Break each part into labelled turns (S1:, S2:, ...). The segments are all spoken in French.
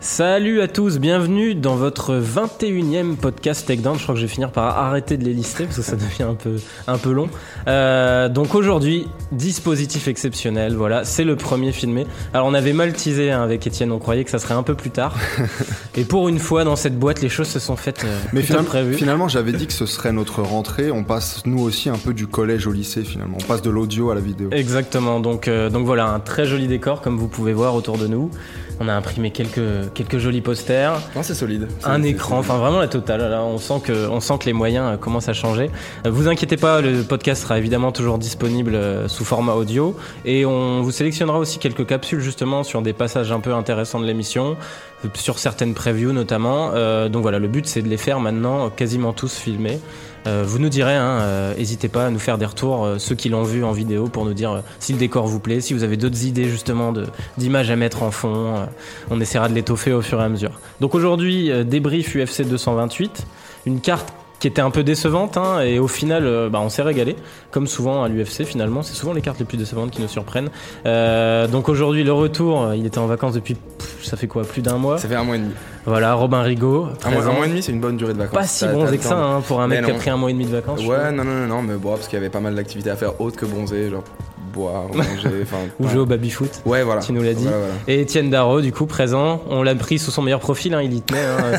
S1: Salut à tous, bienvenue dans votre 21e podcast Takedown. Je crois que je vais finir par arrêter de les lister parce que ça devient un peu, un peu long. Euh, donc aujourd'hui, dispositif exceptionnel, voilà, c'est le premier filmé. Alors on avait mal teasé hein, avec Étienne, on croyait que ça serait un peu plus tard. Et pour une fois, dans cette boîte, les choses se sont faites euh,
S2: Mais finalement, finalement, j'avais dit que ce serait notre rentrée. On passe, nous aussi, un peu du collège au lycée, finalement. On passe de l'audio à la vidéo.
S1: Exactement, donc, euh, donc voilà, un très joli décor comme vous pouvez voir autour de nous. On a imprimé quelques, quelques jolis posters.
S3: Non, c'est solide.
S1: un écran, enfin vraiment la totale. Là, on sent que, on sent que les moyens euh, commencent à changer. Euh, Vous inquiétez pas, le podcast sera évidemment toujours disponible euh, sous format audio et on vous sélectionnera aussi quelques capsules justement sur des passages un peu intéressants de l'émission, sur certaines previews notamment. Euh, donc voilà, le but c'est de les faire maintenant quasiment tous filmés. Euh, vous nous direz, hein, euh, n'hésitez pas à nous faire des retours, euh, ceux qui l'ont vu en vidéo, pour nous dire si le décor vous plaît, si vous avez d'autres idées justement d'images à mettre en fond. on essaiera de l'étoffer au fur et à mesure. Donc aujourd'hui, débrief UFC 228, une carte qui était un peu décevante hein, et au final euh, bah, on s'est régalé comme souvent à l'UFC finalement c'est souvent les cartes les plus décevantes qui nous surprennent Euh, donc aujourd'hui le retour il était en vacances depuis pff, ça fait quoi plus d'un mois
S3: Ça fait un mois et demi.
S1: voilà Robin Rigaud
S3: Un mois,
S1: 13
S3: un
S1: ans.
S3: mois et demi, c'est une bonne durée de vacances.
S1: pas si bronzé que ça hein, pour un mec qui a pris un mois et demi de vacances
S3: Ouais, non, non, non, mais bon, parce qu'il y avait pas mal d'activités à faire autres que bronzer, genre boire, manger,
S1: ou jouer au baby foot
S3: Ouais, voilà.
S1: tu nous l'as dit.
S3: Voilà, voilà.
S1: Et Étienne Darro, du coup, présent, on l'a pris sous son meilleur profil, hein, il y tenait, hein,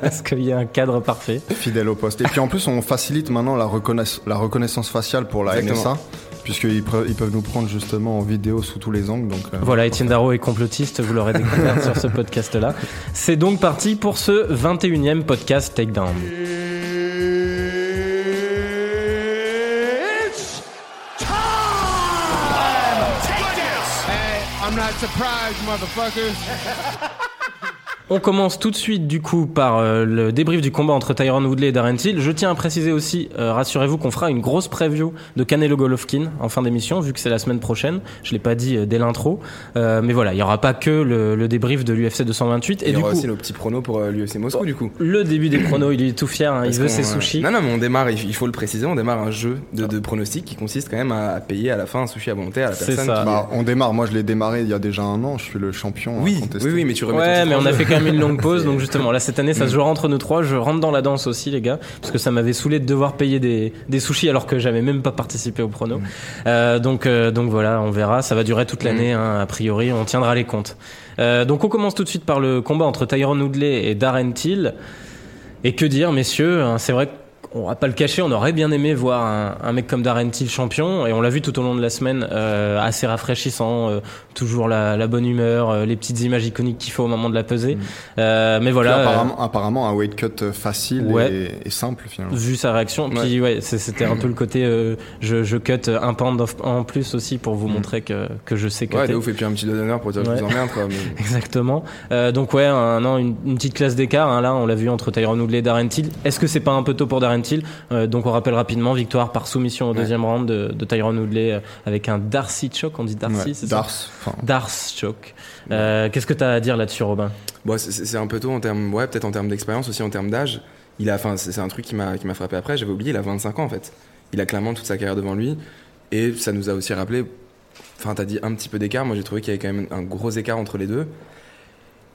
S1: parce qu'il y a un cadre parfait?
S2: Fidèle au poste. Et puis en plus, on facilite maintenant la, reconnaissance faciale pour la
S3: Exactement.
S2: NSA, puisqu'ils ils peuvent nous prendre justement en vidéo sous tous les angles. Donc, euh,
S1: Voilà, Étienne Darro est complotiste, vous l'aurez découvert sur ce podcast-là. C'est donc parti pour ce 21e podcast Takedown.
S4: I'm not surprised, motherfuckers.
S1: On commence tout de suite du coup par euh, le débrief du combat entre Tyron Woodley et Darren Till. Je tiens à préciser aussi, euh, rassurez-vous qu'on fera une grosse preview de Canelo Golovkin en fin d'émission, vu que c'est la semaine prochaine. Je l'ai pas dit euh, dès l'intro, Euh, mais voilà, il y aura pas que le, le débrief de l'UFC 228
S3: Et
S1: et
S3: il y
S1: du
S3: aura
S1: coup
S3: aussi nos petits pronos pour euh, l'UFC Moscou, du coup.
S1: le début des pronos. Il est tout fier, hein, il veut ses
S3: euh,
S1: sushis.
S3: Non, non, mais on démarre, il il faut le préciser, on démarre un jeu de, de pronostics qui consiste quand même à, à payer à la fin un sushi à volonté à la
S1: C'est
S3: personne.
S1: ça.
S3: qui-
S2: bah, on démarre. Moi, je l'ai démarré il y a déjà un an. Je suis le champion.
S3: oui, oui, oui, mais tu remets
S1: Ouais, mais
S3: en
S1: on a fait quand même une longue pause, donc justement, là cette année, ça se jouera entre nous trois. Je rentre dans la danse aussi, les gars, parce que ça m'avait saoulé de devoir payer des, des sushis alors que j'avais même pas participé au prono. Euh, donc, euh, donc voilà, on verra. Ça va durer toute l'année, hein, a priori, on tiendra les comptes. Euh, donc on commence tout de suite par le combat entre Tyron Woodley et Darren Till. Et que dire, messieurs, hein, c'est vrai qu'on va pas le cacher, on aurait bien aimé voir un, un mec comme Darren Till champion, et on l'a vu tout au long de la semaine, euh, assez rafraîchissant, euh, toujours la, la bonne humeur, euh, les petites images iconiques qu'il faut au moment de la pesée. Euh, mais
S2: Puis
S1: voilà, euh,
S2: apparemment, apparemment, un weight cut facile
S1: Ouais.
S2: et, et simple finalement.
S1: vu sa réaction, puis ouais, c'était un peu le côté euh, je, je cut un pound of- en plus aussi pour vous montrer que, que je sais
S3: Ouais,
S1: cutter.
S3: de ouf, et puis un petit doigt d'honneur pour dire que
S1: Ouais.
S3: je vous emmerde, quoi. mais-
S1: Exactement. Euh, donc ouais, un, non, une, une petite classe d'écart. hein, là, on l'a vu entre Tyron Woodley et Darren Till. Est-ce que c'est pas un peu tôt pour Darren Euh, Donc on rappelle rapidement victoire par soumission au
S3: Ouais.
S1: deuxième round de, de Tyron Woodley euh, avec un Darcy choke. On dit Darcy,
S2: Ouais,
S1: c'est ça
S2: Dars.
S1: Choke. Euh, Qu'est-ce que t'as à dire là-dessus, Robin?
S3: Bon, c'est- un peu tôt en termes, ouais, peut-être en termes d'expérience aussi en termes d'âge. Il a, enfin, c'est un truc qui m'a qui m'a frappé après. J'avais oublié, il a 25 ans en fait. Il a clairement toute sa carrière devant lui, et ça nous a aussi rappelé. Enfin, t'as dit un petit peu d'écart. Moi, j'ai trouvé qu'il y avait quand même un gros écart entre les deux.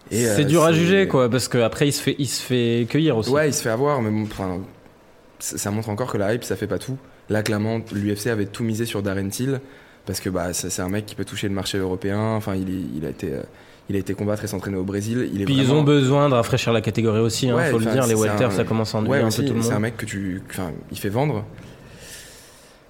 S1: C'est
S3: euh,
S1: dur à juger, quoi, parce qu'après il se fait, il se fait cueillir aussi.
S3: Ouais, il se fait avoir, mais bon, enfin, ça, montre encore que la hype, ça fait pas tout. Là, clairement, l'UFC avait tout misé sur Darren Till parce que bah, c'est un mec qui peut toucher le marché européen. Enfin, il, il a été, euh, il a été combattre et s'entraîner au Brésil. Il est
S1: Puis ils ont besoin de rafraîchir la catégorie aussi, hein,
S3: Ouais,
S1: faut le dire. Les welters,
S3: un-
S1: ça commence à ennuyer
S3: Ouais,
S1: un peu tout le
S3: c'est un
S1: monde.
S3: mec que tu, enfin, il fait vendre.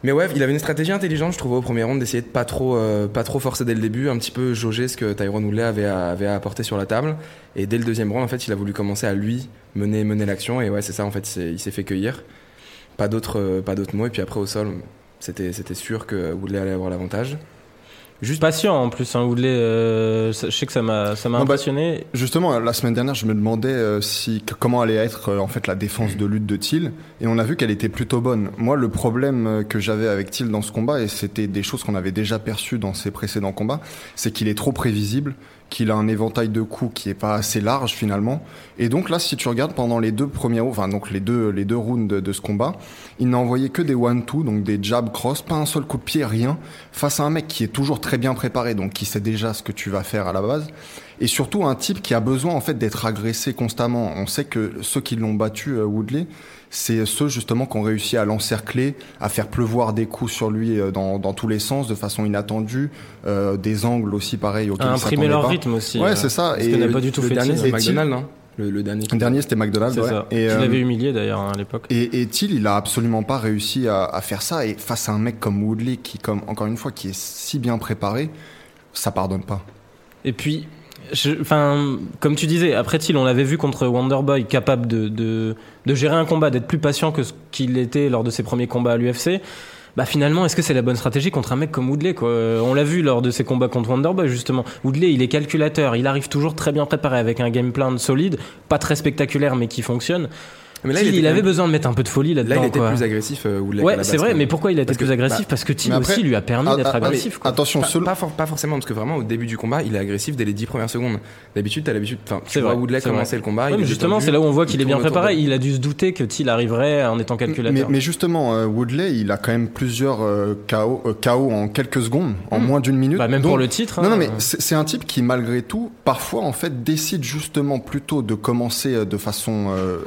S3: Mais ouais, il avait une stratégie intelligente, je trouvais au premier round d'essayer de pas trop, euh, pas trop forcer dès le début, un petit peu jauger ce que Tyron Woodley avait à, avait à apporter sur la table. Et dès le deuxième round, en fait, il a voulu commencer à lui mener, mener l'action. Et ouais, c'est ça, en fait, il s'est fait cueillir. Pas d'autres, euh, pas d'autres mots. Et puis après au sol, c'était, c'était sûr que Woodley allait avoir l'avantage. Juste
S1: Patient en plus, hein, Woodley. euh, je sais que ça m'a, ça m'a
S2: Non, bah,
S1: impressionné.
S2: Justement, la semaine dernière, je me demandais euh, si comment allait être euh, en fait la défense de lutte de Thiel, et on a vu qu'elle était plutôt bonne. Moi, le problème que j'avais avec Thiel dans ce combat, et c'était des choses qu'on avait déjà perçues dans ses précédents combats, c'est qu'il est trop prévisible, qu'il a un éventail de coups qui est pas assez large finalement. Et donc là, si tu regardes pendant les deux premiers, enfin donc les deux les deux rounds de, de ce combat, il n'a envoyé que des one-two, donc des jab cross, pas un seul coup de pied, rien, face à un mec qui est toujours très bien préparé, donc qui sait déjà ce que tu vas faire à la base. et surtout un type qui a besoin en fait d'être agressé constamment. On sait que ceux qui l'ont battu, euh, Woodley, c'est ceux justement qui ont réussi à l'encercler, à faire pleuvoir des coups sur lui euh, dans, dans tous les sens de façon inattendue, euh, des angles aussi pareils auxquels
S1: À imprimer leur
S2: pas.
S1: rythme aussi.
S2: Ouais,
S1: euh,
S2: c'est ça.
S1: Ce que n'a pas du tout
S3: le
S1: fait
S3: dernier, c'est
S2: Et
S3: McDonald's, non le, le dernier.
S2: Le dernier, c'était McDonald's.
S1: C'est
S2: ouais.
S1: ça.
S2: Et, euh,
S1: humilié d'ailleurs hein, à l'époque.
S2: Et, et Thiel, il a absolument pas réussi à, à faire ça. Et face à un mec comme Woodley, qui, comme encore une fois, qui est si bien préparé, ça pardonne pas.
S1: Et puis, enfin, comme tu disais, après Thiel, on l'avait vu contre Wonderboy, capable de, de, de gérer un combat, d'être plus patient que ce qu'il était lors de ses premiers combats à l'UFC. Bah finalement, est-ce que c'est la bonne stratégie contre un mec comme Woodley quoi? Euh, On l'a vu lors de ses combats contre Wonderboy justement. Woodley, il est calculateur, il arrive toujours très bien préparé avec un game plan solide, pas très spectaculaire mais qui fonctionne.
S3: Mais
S1: Thiel, il, avait
S3: même-
S1: besoin de mettre un peu de folie
S3: Là,
S1: là-dedans.
S3: il était
S1: quoi.
S3: plus agressif, euh, Woodley. qu'à
S1: Ouais, c'est vrai, mais pourquoi il a été
S3: que,
S1: plus agressif?
S3: bah,
S1: Parce que
S2: après-
S1: aussi lui a permis
S2: Ah,
S1: d'être
S2: ah, ah,
S1: agressif. quoi.
S2: Attention,
S3: Pas,
S2: seul-
S3: pas, for- pas forcément, parce que vraiment au début du combat, il est agressif dès les 10 premières secondes. D'habitude, t'as l'habitude. Enfin, tu
S1: C'est
S3: vois
S1: vrai,
S3: Woodley commencer le combat.
S1: Ouais,
S3: il
S1: justement, c'est là où on voit qu'il
S3: il
S1: est bien préparé. Il a dû se douter que Thiel arriverait en étant calculateur.
S2: mais justement, euh, Woodley, il a quand même plusieurs euh, KO, euh, KO en quelques secondes, en
S1: Hmm.
S2: moins d'une minute.
S1: Bah, même pour le titre.
S2: Non, non,
S1: hein.
S2: mais c'est un type qui, malgré tout, parfois, en fait, décide justement plutôt de commencer de façon euh,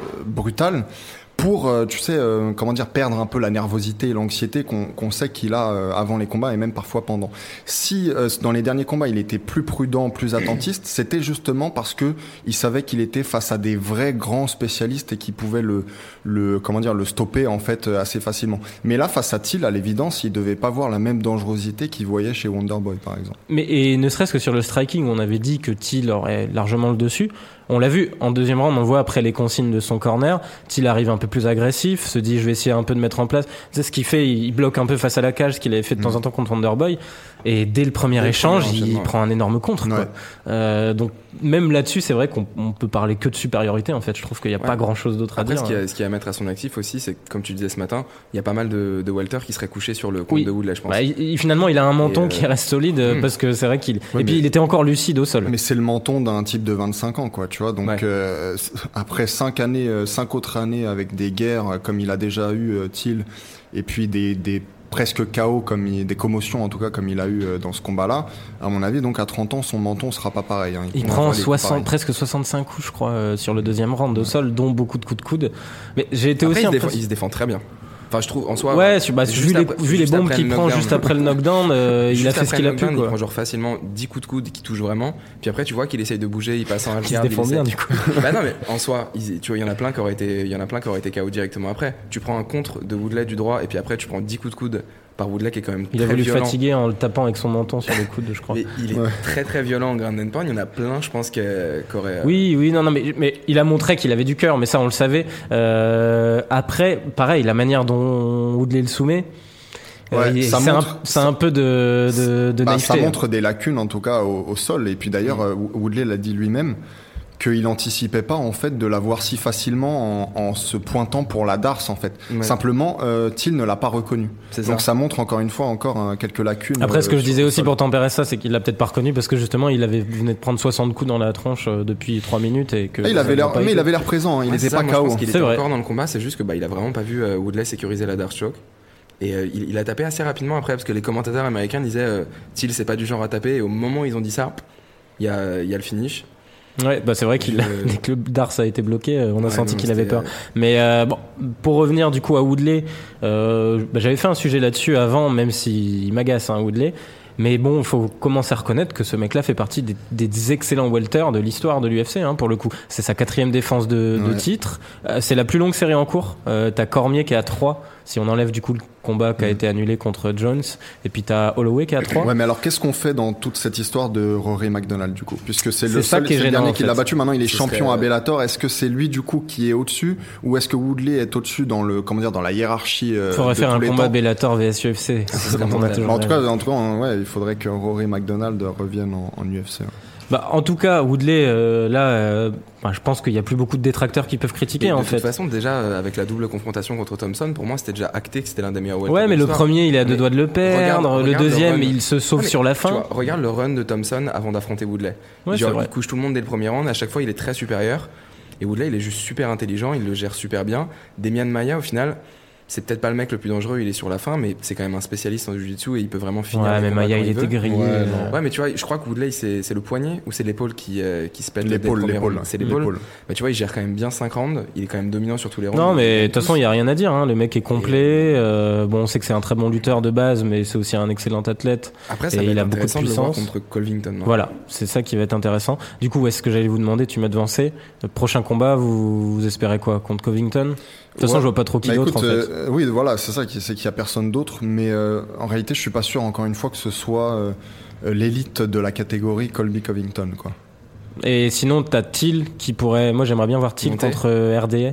S2: pour, euh, tu sais, euh, comment dire, perdre un peu la nervosité et l'anxiété qu'on sait qu'il a euh, avant les combats et même parfois pendant. Si dans les derniers combats il était plus prudent, plus attentiste, c'était justement parce que il savait qu'il était face à des vrais grands spécialistes et qui pouvaient le, comment dire, le stopper en fait assez facilement. Mais là, face à Thiel, à l'évidence, il devait pas voir la même dangerosité qu'il voyait chez Wonderboy, par exemple.
S1: Mais et ne serait-ce que sur le striking, on avait dit que Thiel aurait largement le dessus. On l'a vu en deuxième round, on voit après les consignes de son corner. Thiel arrive un peu plus agressif, se dit je vais essayer un peu de mettre en place. C'est ce qu'il fait, il bloque un peu face à la cage, ce qu'il avait fait de temps en temps contre Wonderboy. Et dès le premier
S3: Dès le
S1: échange,
S3: premier
S1: il prend un énorme contre. quoi. Euh, donc même là-dessus, c'est vrai qu'on on peut parler que de supériorité. En fait, je trouve qu'il n'y a
S3: Ouais.
S1: pas grand-chose d'autre à dire.
S3: ce qu'il y, a- ce qu'il y a à mettre à son actif aussi, c'est que, comme tu disais ce matin, il y a pas mal de, de Walter qui seraient couchés sur le compte
S1: Oui.
S3: de Woodley, je pense.
S1: Bah, il- finalement, il a un menton
S3: euh,
S1: qui reste solide
S3: hmm.
S1: parce que c'est vrai qu'il.
S2: Ouais,
S1: et puis il était encore lucide au sol.
S2: Mais c'est le menton d'un type de 25 ans, quoi, tu vois. Donc,
S3: Ouais.
S2: euh, après cinq années, euh, cinq autres années avec des guerres euh, comme il a déjà eu, euh, Thiel, et puis des, des presque chaos, comme il- des commotions en tout cas, comme il a eu euh, dans ce combat-là, à mon avis, donc à 30 ans, son menton sera pas pareil. hein.
S1: Il prend
S2: pas les
S1: 60,
S2: comparer.
S1: presque 65 coups, je crois, euh, sur le deuxième round au sol, dont beaucoup de coups de coude. Mais j'ai été
S3: Après,
S1: aussi
S3: il, se défend,
S1: impressionné.
S3: il se défend très bien. Enfin, je trouve en soi.
S1: Ouais, bah, vu, les, vu les bombes qu'il prend juste après le knockdown, euh, il a fait ce qu'il a pu.
S3: Il prend genre facilement 10 coups de coude qui touchent vraiment. Puis après, tu vois qu'il essaye de bouger, il passe en
S1: Il se défend
S3: essaie-
S1: bien, du coup.
S3: bah non, mais en soi, il- tu vois, il y en a plein qui auraient été, il y en a plein qui auraient été KO directement après. Tu prends un contre de Woodley du droit et puis après tu prends 10 coups de coude par Woodley qui est quand même
S1: Il a
S3: très
S1: voulu
S3: violent.
S1: fatiguer en le tapant avec son menton sur les coudes, je crois.
S3: Mais il est
S2: Ouais.
S3: très très violent en ground and pound. Il y en a plein, je pense, qui qui auraient.
S1: Oui, oui, non, non, mais, mais il a montré qu'il avait du cœur, mais ça on le savait. Euh, après, pareil, la manière dont Woodley le soumet, euh,
S2: Ouais, ça
S1: c'est un,
S2: montre-
S1: un peu de, de, de
S2: Bah,
S1: naïveté.
S2: ça montre des lacunes en tout cas au, au sol. Et puis d'ailleurs, euh, Woodley l'a dit lui-même qu'il anticipait pas en fait de l'avoir si facilement en, en se pointant pour la darse en fait.
S3: Ouais.
S2: Simplement, euh, Thiel ne l'a pas reconnu. Donc ça montre encore une fois encore hein, quelques lacunes.
S1: Après, ce que
S2: euh,
S1: je
S2: sur
S1: disais aussi
S2: sol.
S1: pour tempérer ça, c'est qu'il l'a peut-être pas reconnu parce que justement, il avait il venait de prendre 60 coups dans la tronche euh, depuis 3 minutes et que.
S2: Ah, il avait l'air, mais il avait l'air présent. hein, il n'était pas
S3: je
S2: KO.
S1: C'est
S3: était
S1: vrai.
S3: encore dans le combat, c'est juste que bah, il a vraiment pas vu euh, Woodley sécuriser la Dark Choke. Et euh, il, il a tapé assez rapidement après, parce que les commentateurs américains disaient euh, Thiel, c'est pas du genre à taper. Et au moment où ils ont dit ça, il y a, il y a le finish.
S1: Ouais, bah c'est vrai qu'il
S3: Je-
S1: dès que le Dars a été bloqué, euh, on a
S3: Ouais,
S1: senti qu'il avait peur.
S3: euh,
S1: Mais euh, bon, pour revenir du coup à Woodley, euh, bah, j'avais fait un sujet là-dessus avant, même s'il m'agace, hein, Woodley. Mais bon, il faut commencer à reconnaître que ce mec-là fait partie des, des excellents welters de l'histoire de l'UFC, hein, pour le coup. C'est sa quatrième défense de, de titre. Euh, c'est la plus longue série en cours. Euh, t'as Cormier qui est à 3, si on enlève du coup le combat qui a
S2: Mhm.
S1: été annulé contre Jones. Et puis t'as Holloway qui est à 3.
S2: Ouais, mais alors qu'est-ce qu'on fait dans toute cette histoire de Rory McDonald du coup? Puisque c'est le seul
S1: qui est
S2: dernier
S1: en
S2: qui l'a battu, maintenant il est
S3: Ce
S2: champion
S3: serait,
S2: à Bellator. Est-ce que c'est lui du coup qui est au-dessus? Ou est-ce que Woodley est au-dessus dans le comment dire dans la hiérarchie euh,
S1: Faudrait
S2: de
S1: faire
S2: tous
S1: un
S2: les
S1: combat
S2: temps?
S1: Bellator vs UFC. A
S2: en tout cas, en tout cas, ouais, il faudrait que Rory McDonald revienne en, en UFC. ouais.
S1: Bah, en tout cas, Woodley, euh, là, euh, bah, je pense qu'il n'y a plus beaucoup de détracteurs qui peuvent critiquer,
S3: mais
S1: en
S3: de
S1: fait.
S3: toute façon, déjà, euh, avec la double confrontation contre Thompson, pour moi, c'était déjà acté que c'était l'un des meilleurs
S1: Ouais,
S3: de
S1: mais le premier, il est à deux
S3: Mais
S1: doigts de le perdre.
S3: regarde-
S1: le
S3: regarde
S1: deuxième,
S3: run.
S1: il se sauve
S3: Ouais, mais
S1: sur la
S3: Tu
S1: fin.
S3: vois, regarde le run de Thompson avant d'affronter Woodley.
S1: Ouais,
S3: Genre, il couche tout le monde dès le premier round. À chaque fois, il est très supérieur. Et Woodley, il est juste super intelligent. Il le gère super bien. Demian Maya, au final, c'est peut-être pas le mec le plus dangereux, il est sur la fin, mais c'est quand même un spécialiste en jiu-jitsu et il peut vraiment finir.
S1: Ouais, mais Maya,
S3: quand
S1: il était grillé.
S2: Ouais,
S1: euh.
S3: Ouais, mais tu vois, je crois que Woodley, c'est c'est le poignet ou c'est l'épaule qui, euh, qui se pète
S2: L'épaule, l'épaule.
S3: C'est l'épaule. Bah, tu vois, il gère quand même bien 5 rounds, il est quand même dominant sur tous les rounds.
S1: Non,
S3: Il
S1: mais de toute façon, il n'y a rien à dire. Hein. Le mec est complet. euh, bon, on sait que c'est un très bon lutteur de base, mais c'est aussi un excellent athlète.
S3: Après, ça
S1: et
S3: va
S1: il
S3: être
S1: a beaucoup de
S3: intéressant de, le voir
S1: puissance.
S3: contre Colvington. non?
S1: Voilà, c'est ça qui va être intéressant. Du coup, où est-ce que j'allais vous demander? Tu m'as devancé. Le prochain combat, vous, vous espérez quoi Contre Covington? De toute façon,
S2: Ouais.
S1: je vois pas trop qui
S2: Bah,
S1: d'autre en fait.
S2: Euh, oui, voilà, c'est ça, qui- c'est qu'il y a personne d'autre. Mais euh, en réalité, je suis pas sûr, encore une fois, que ce soit euh, l'élite de la catégorie Colby Covington, quoi.
S1: Et sinon, t'as Thiel qui pourrait. Moi, j'aimerais bien voir Thiel
S3: Monter.
S1: contre euh, RDA.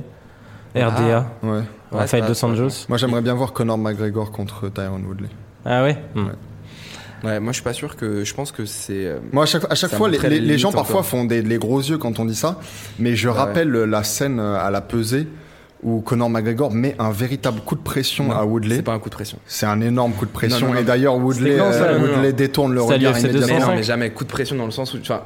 S1: RDA.
S2: Ouais.
S3: Ouais,
S1: Rafael Dos Anjos.
S2: Moi, j'aimerais bien voir Conor McGregor contre Tyron Woodley.
S1: Ah ouais, Hmm.
S2: Ouais.
S3: Ouais, moi je suis pas sûr que. Je pense que c'est. euh,
S2: Moi, à chaque, à chaque
S3: Ça
S2: fois, les, gens parfois font des les gros yeux quand on dit ça, mais je rappelle la scène à la pesée où Conor McGregor met un véritable coup de pression
S3: non,
S2: à Woodley.
S3: C'est pas un coup de pression.
S2: C'est un énorme coup de pression.
S3: Non, non, non.
S2: Et d'ailleurs, Woodley, euh, Woodley détourne le regard immédiatement.
S3: Mais non,
S1: 205.
S3: mais jamais coup de pression dans le sens où. Enfin,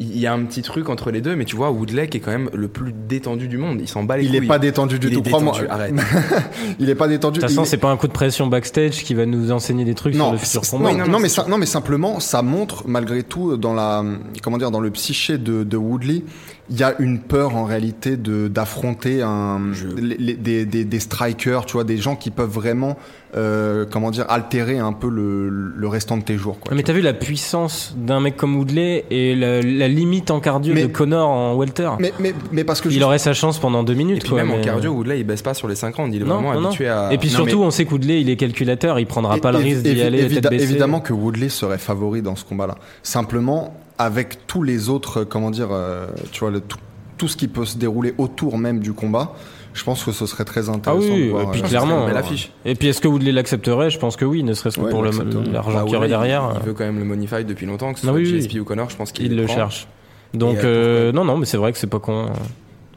S3: il y a un petit truc entre les deux, mais tu vois, Woodley qui est quand même le plus détendu du monde. Il s'en bat les
S2: Il
S3: couilles.
S2: est pas détendu du
S3: Il
S2: tout.
S3: Détendu, arrête.
S2: Il est pas détendu.
S1: De toute façon,
S2: Il-
S1: c'est pas un coup de pression backstage qui va nous enseigner des trucs sur
S2: non,
S1: le futur combat.
S2: non,
S3: non,
S2: non,
S3: non,
S2: mais ça- non, mais simplement, ça montre malgré tout dans la, comment dire, dans le psyché de, de Woodley, il y a une peur en réalité de d'affronter un,
S3: Je-
S2: les- les- des, des, des strikers, tu vois, des gens qui peuvent vraiment, euh, comment dire, altérer un peu le, le restant de tes jours. Quoi,
S1: mais t'as vu la puissance d'un mec comme Woodley et la, la limite en cardio
S2: Mais-
S1: de Connor en welter
S2: mais, mais, mais parce que
S1: Il
S2: je-
S1: aurait sa chance pendant deux minutes.
S3: Et puis
S1: quoi,
S3: même en
S1: mais-
S3: cardio, Woodley il baisse pas sur les 5 rounds. Il est
S1: Non,
S3: vraiment
S1: non, non.
S3: habitué à.
S1: Et puis
S2: Non,
S1: surtout,
S2: mais-
S1: on sait que Woodley, il est calculateur, il prendra pas le risque d'y aller
S2: évida-
S1: tête baissée.
S2: Évidemment que Woodley serait favori dans ce combat-là. Simplement, avec tous les autres, euh, comment dire, euh, tu vois, le- tout, tout ce qui peut se dérouler autour même du combat, je pense que ce serait très
S1: Ah
S2: intéressant.
S1: oui,
S2: de voir,
S1: et puis
S2: euh,
S1: clairement. euh,
S3: affiche.
S1: Et puis est-ce que Woodley l'accepterait? Je pense que oui, ne serait-ce que
S2: Ouais,
S1: pour l'argent
S3: Bah,
S1: qu'il y aurait derrière.
S3: Il, veut quand même le Money Fight depuis longtemps, que ce
S1: Ah
S3: soit
S1: oui, oui.
S3: GSP ou Connor, je pense qu'il
S1: il le
S3: prend.
S1: cherche. Donc,
S3: euh,
S1: euh, non, non, mais c'est vrai que c'est pas con.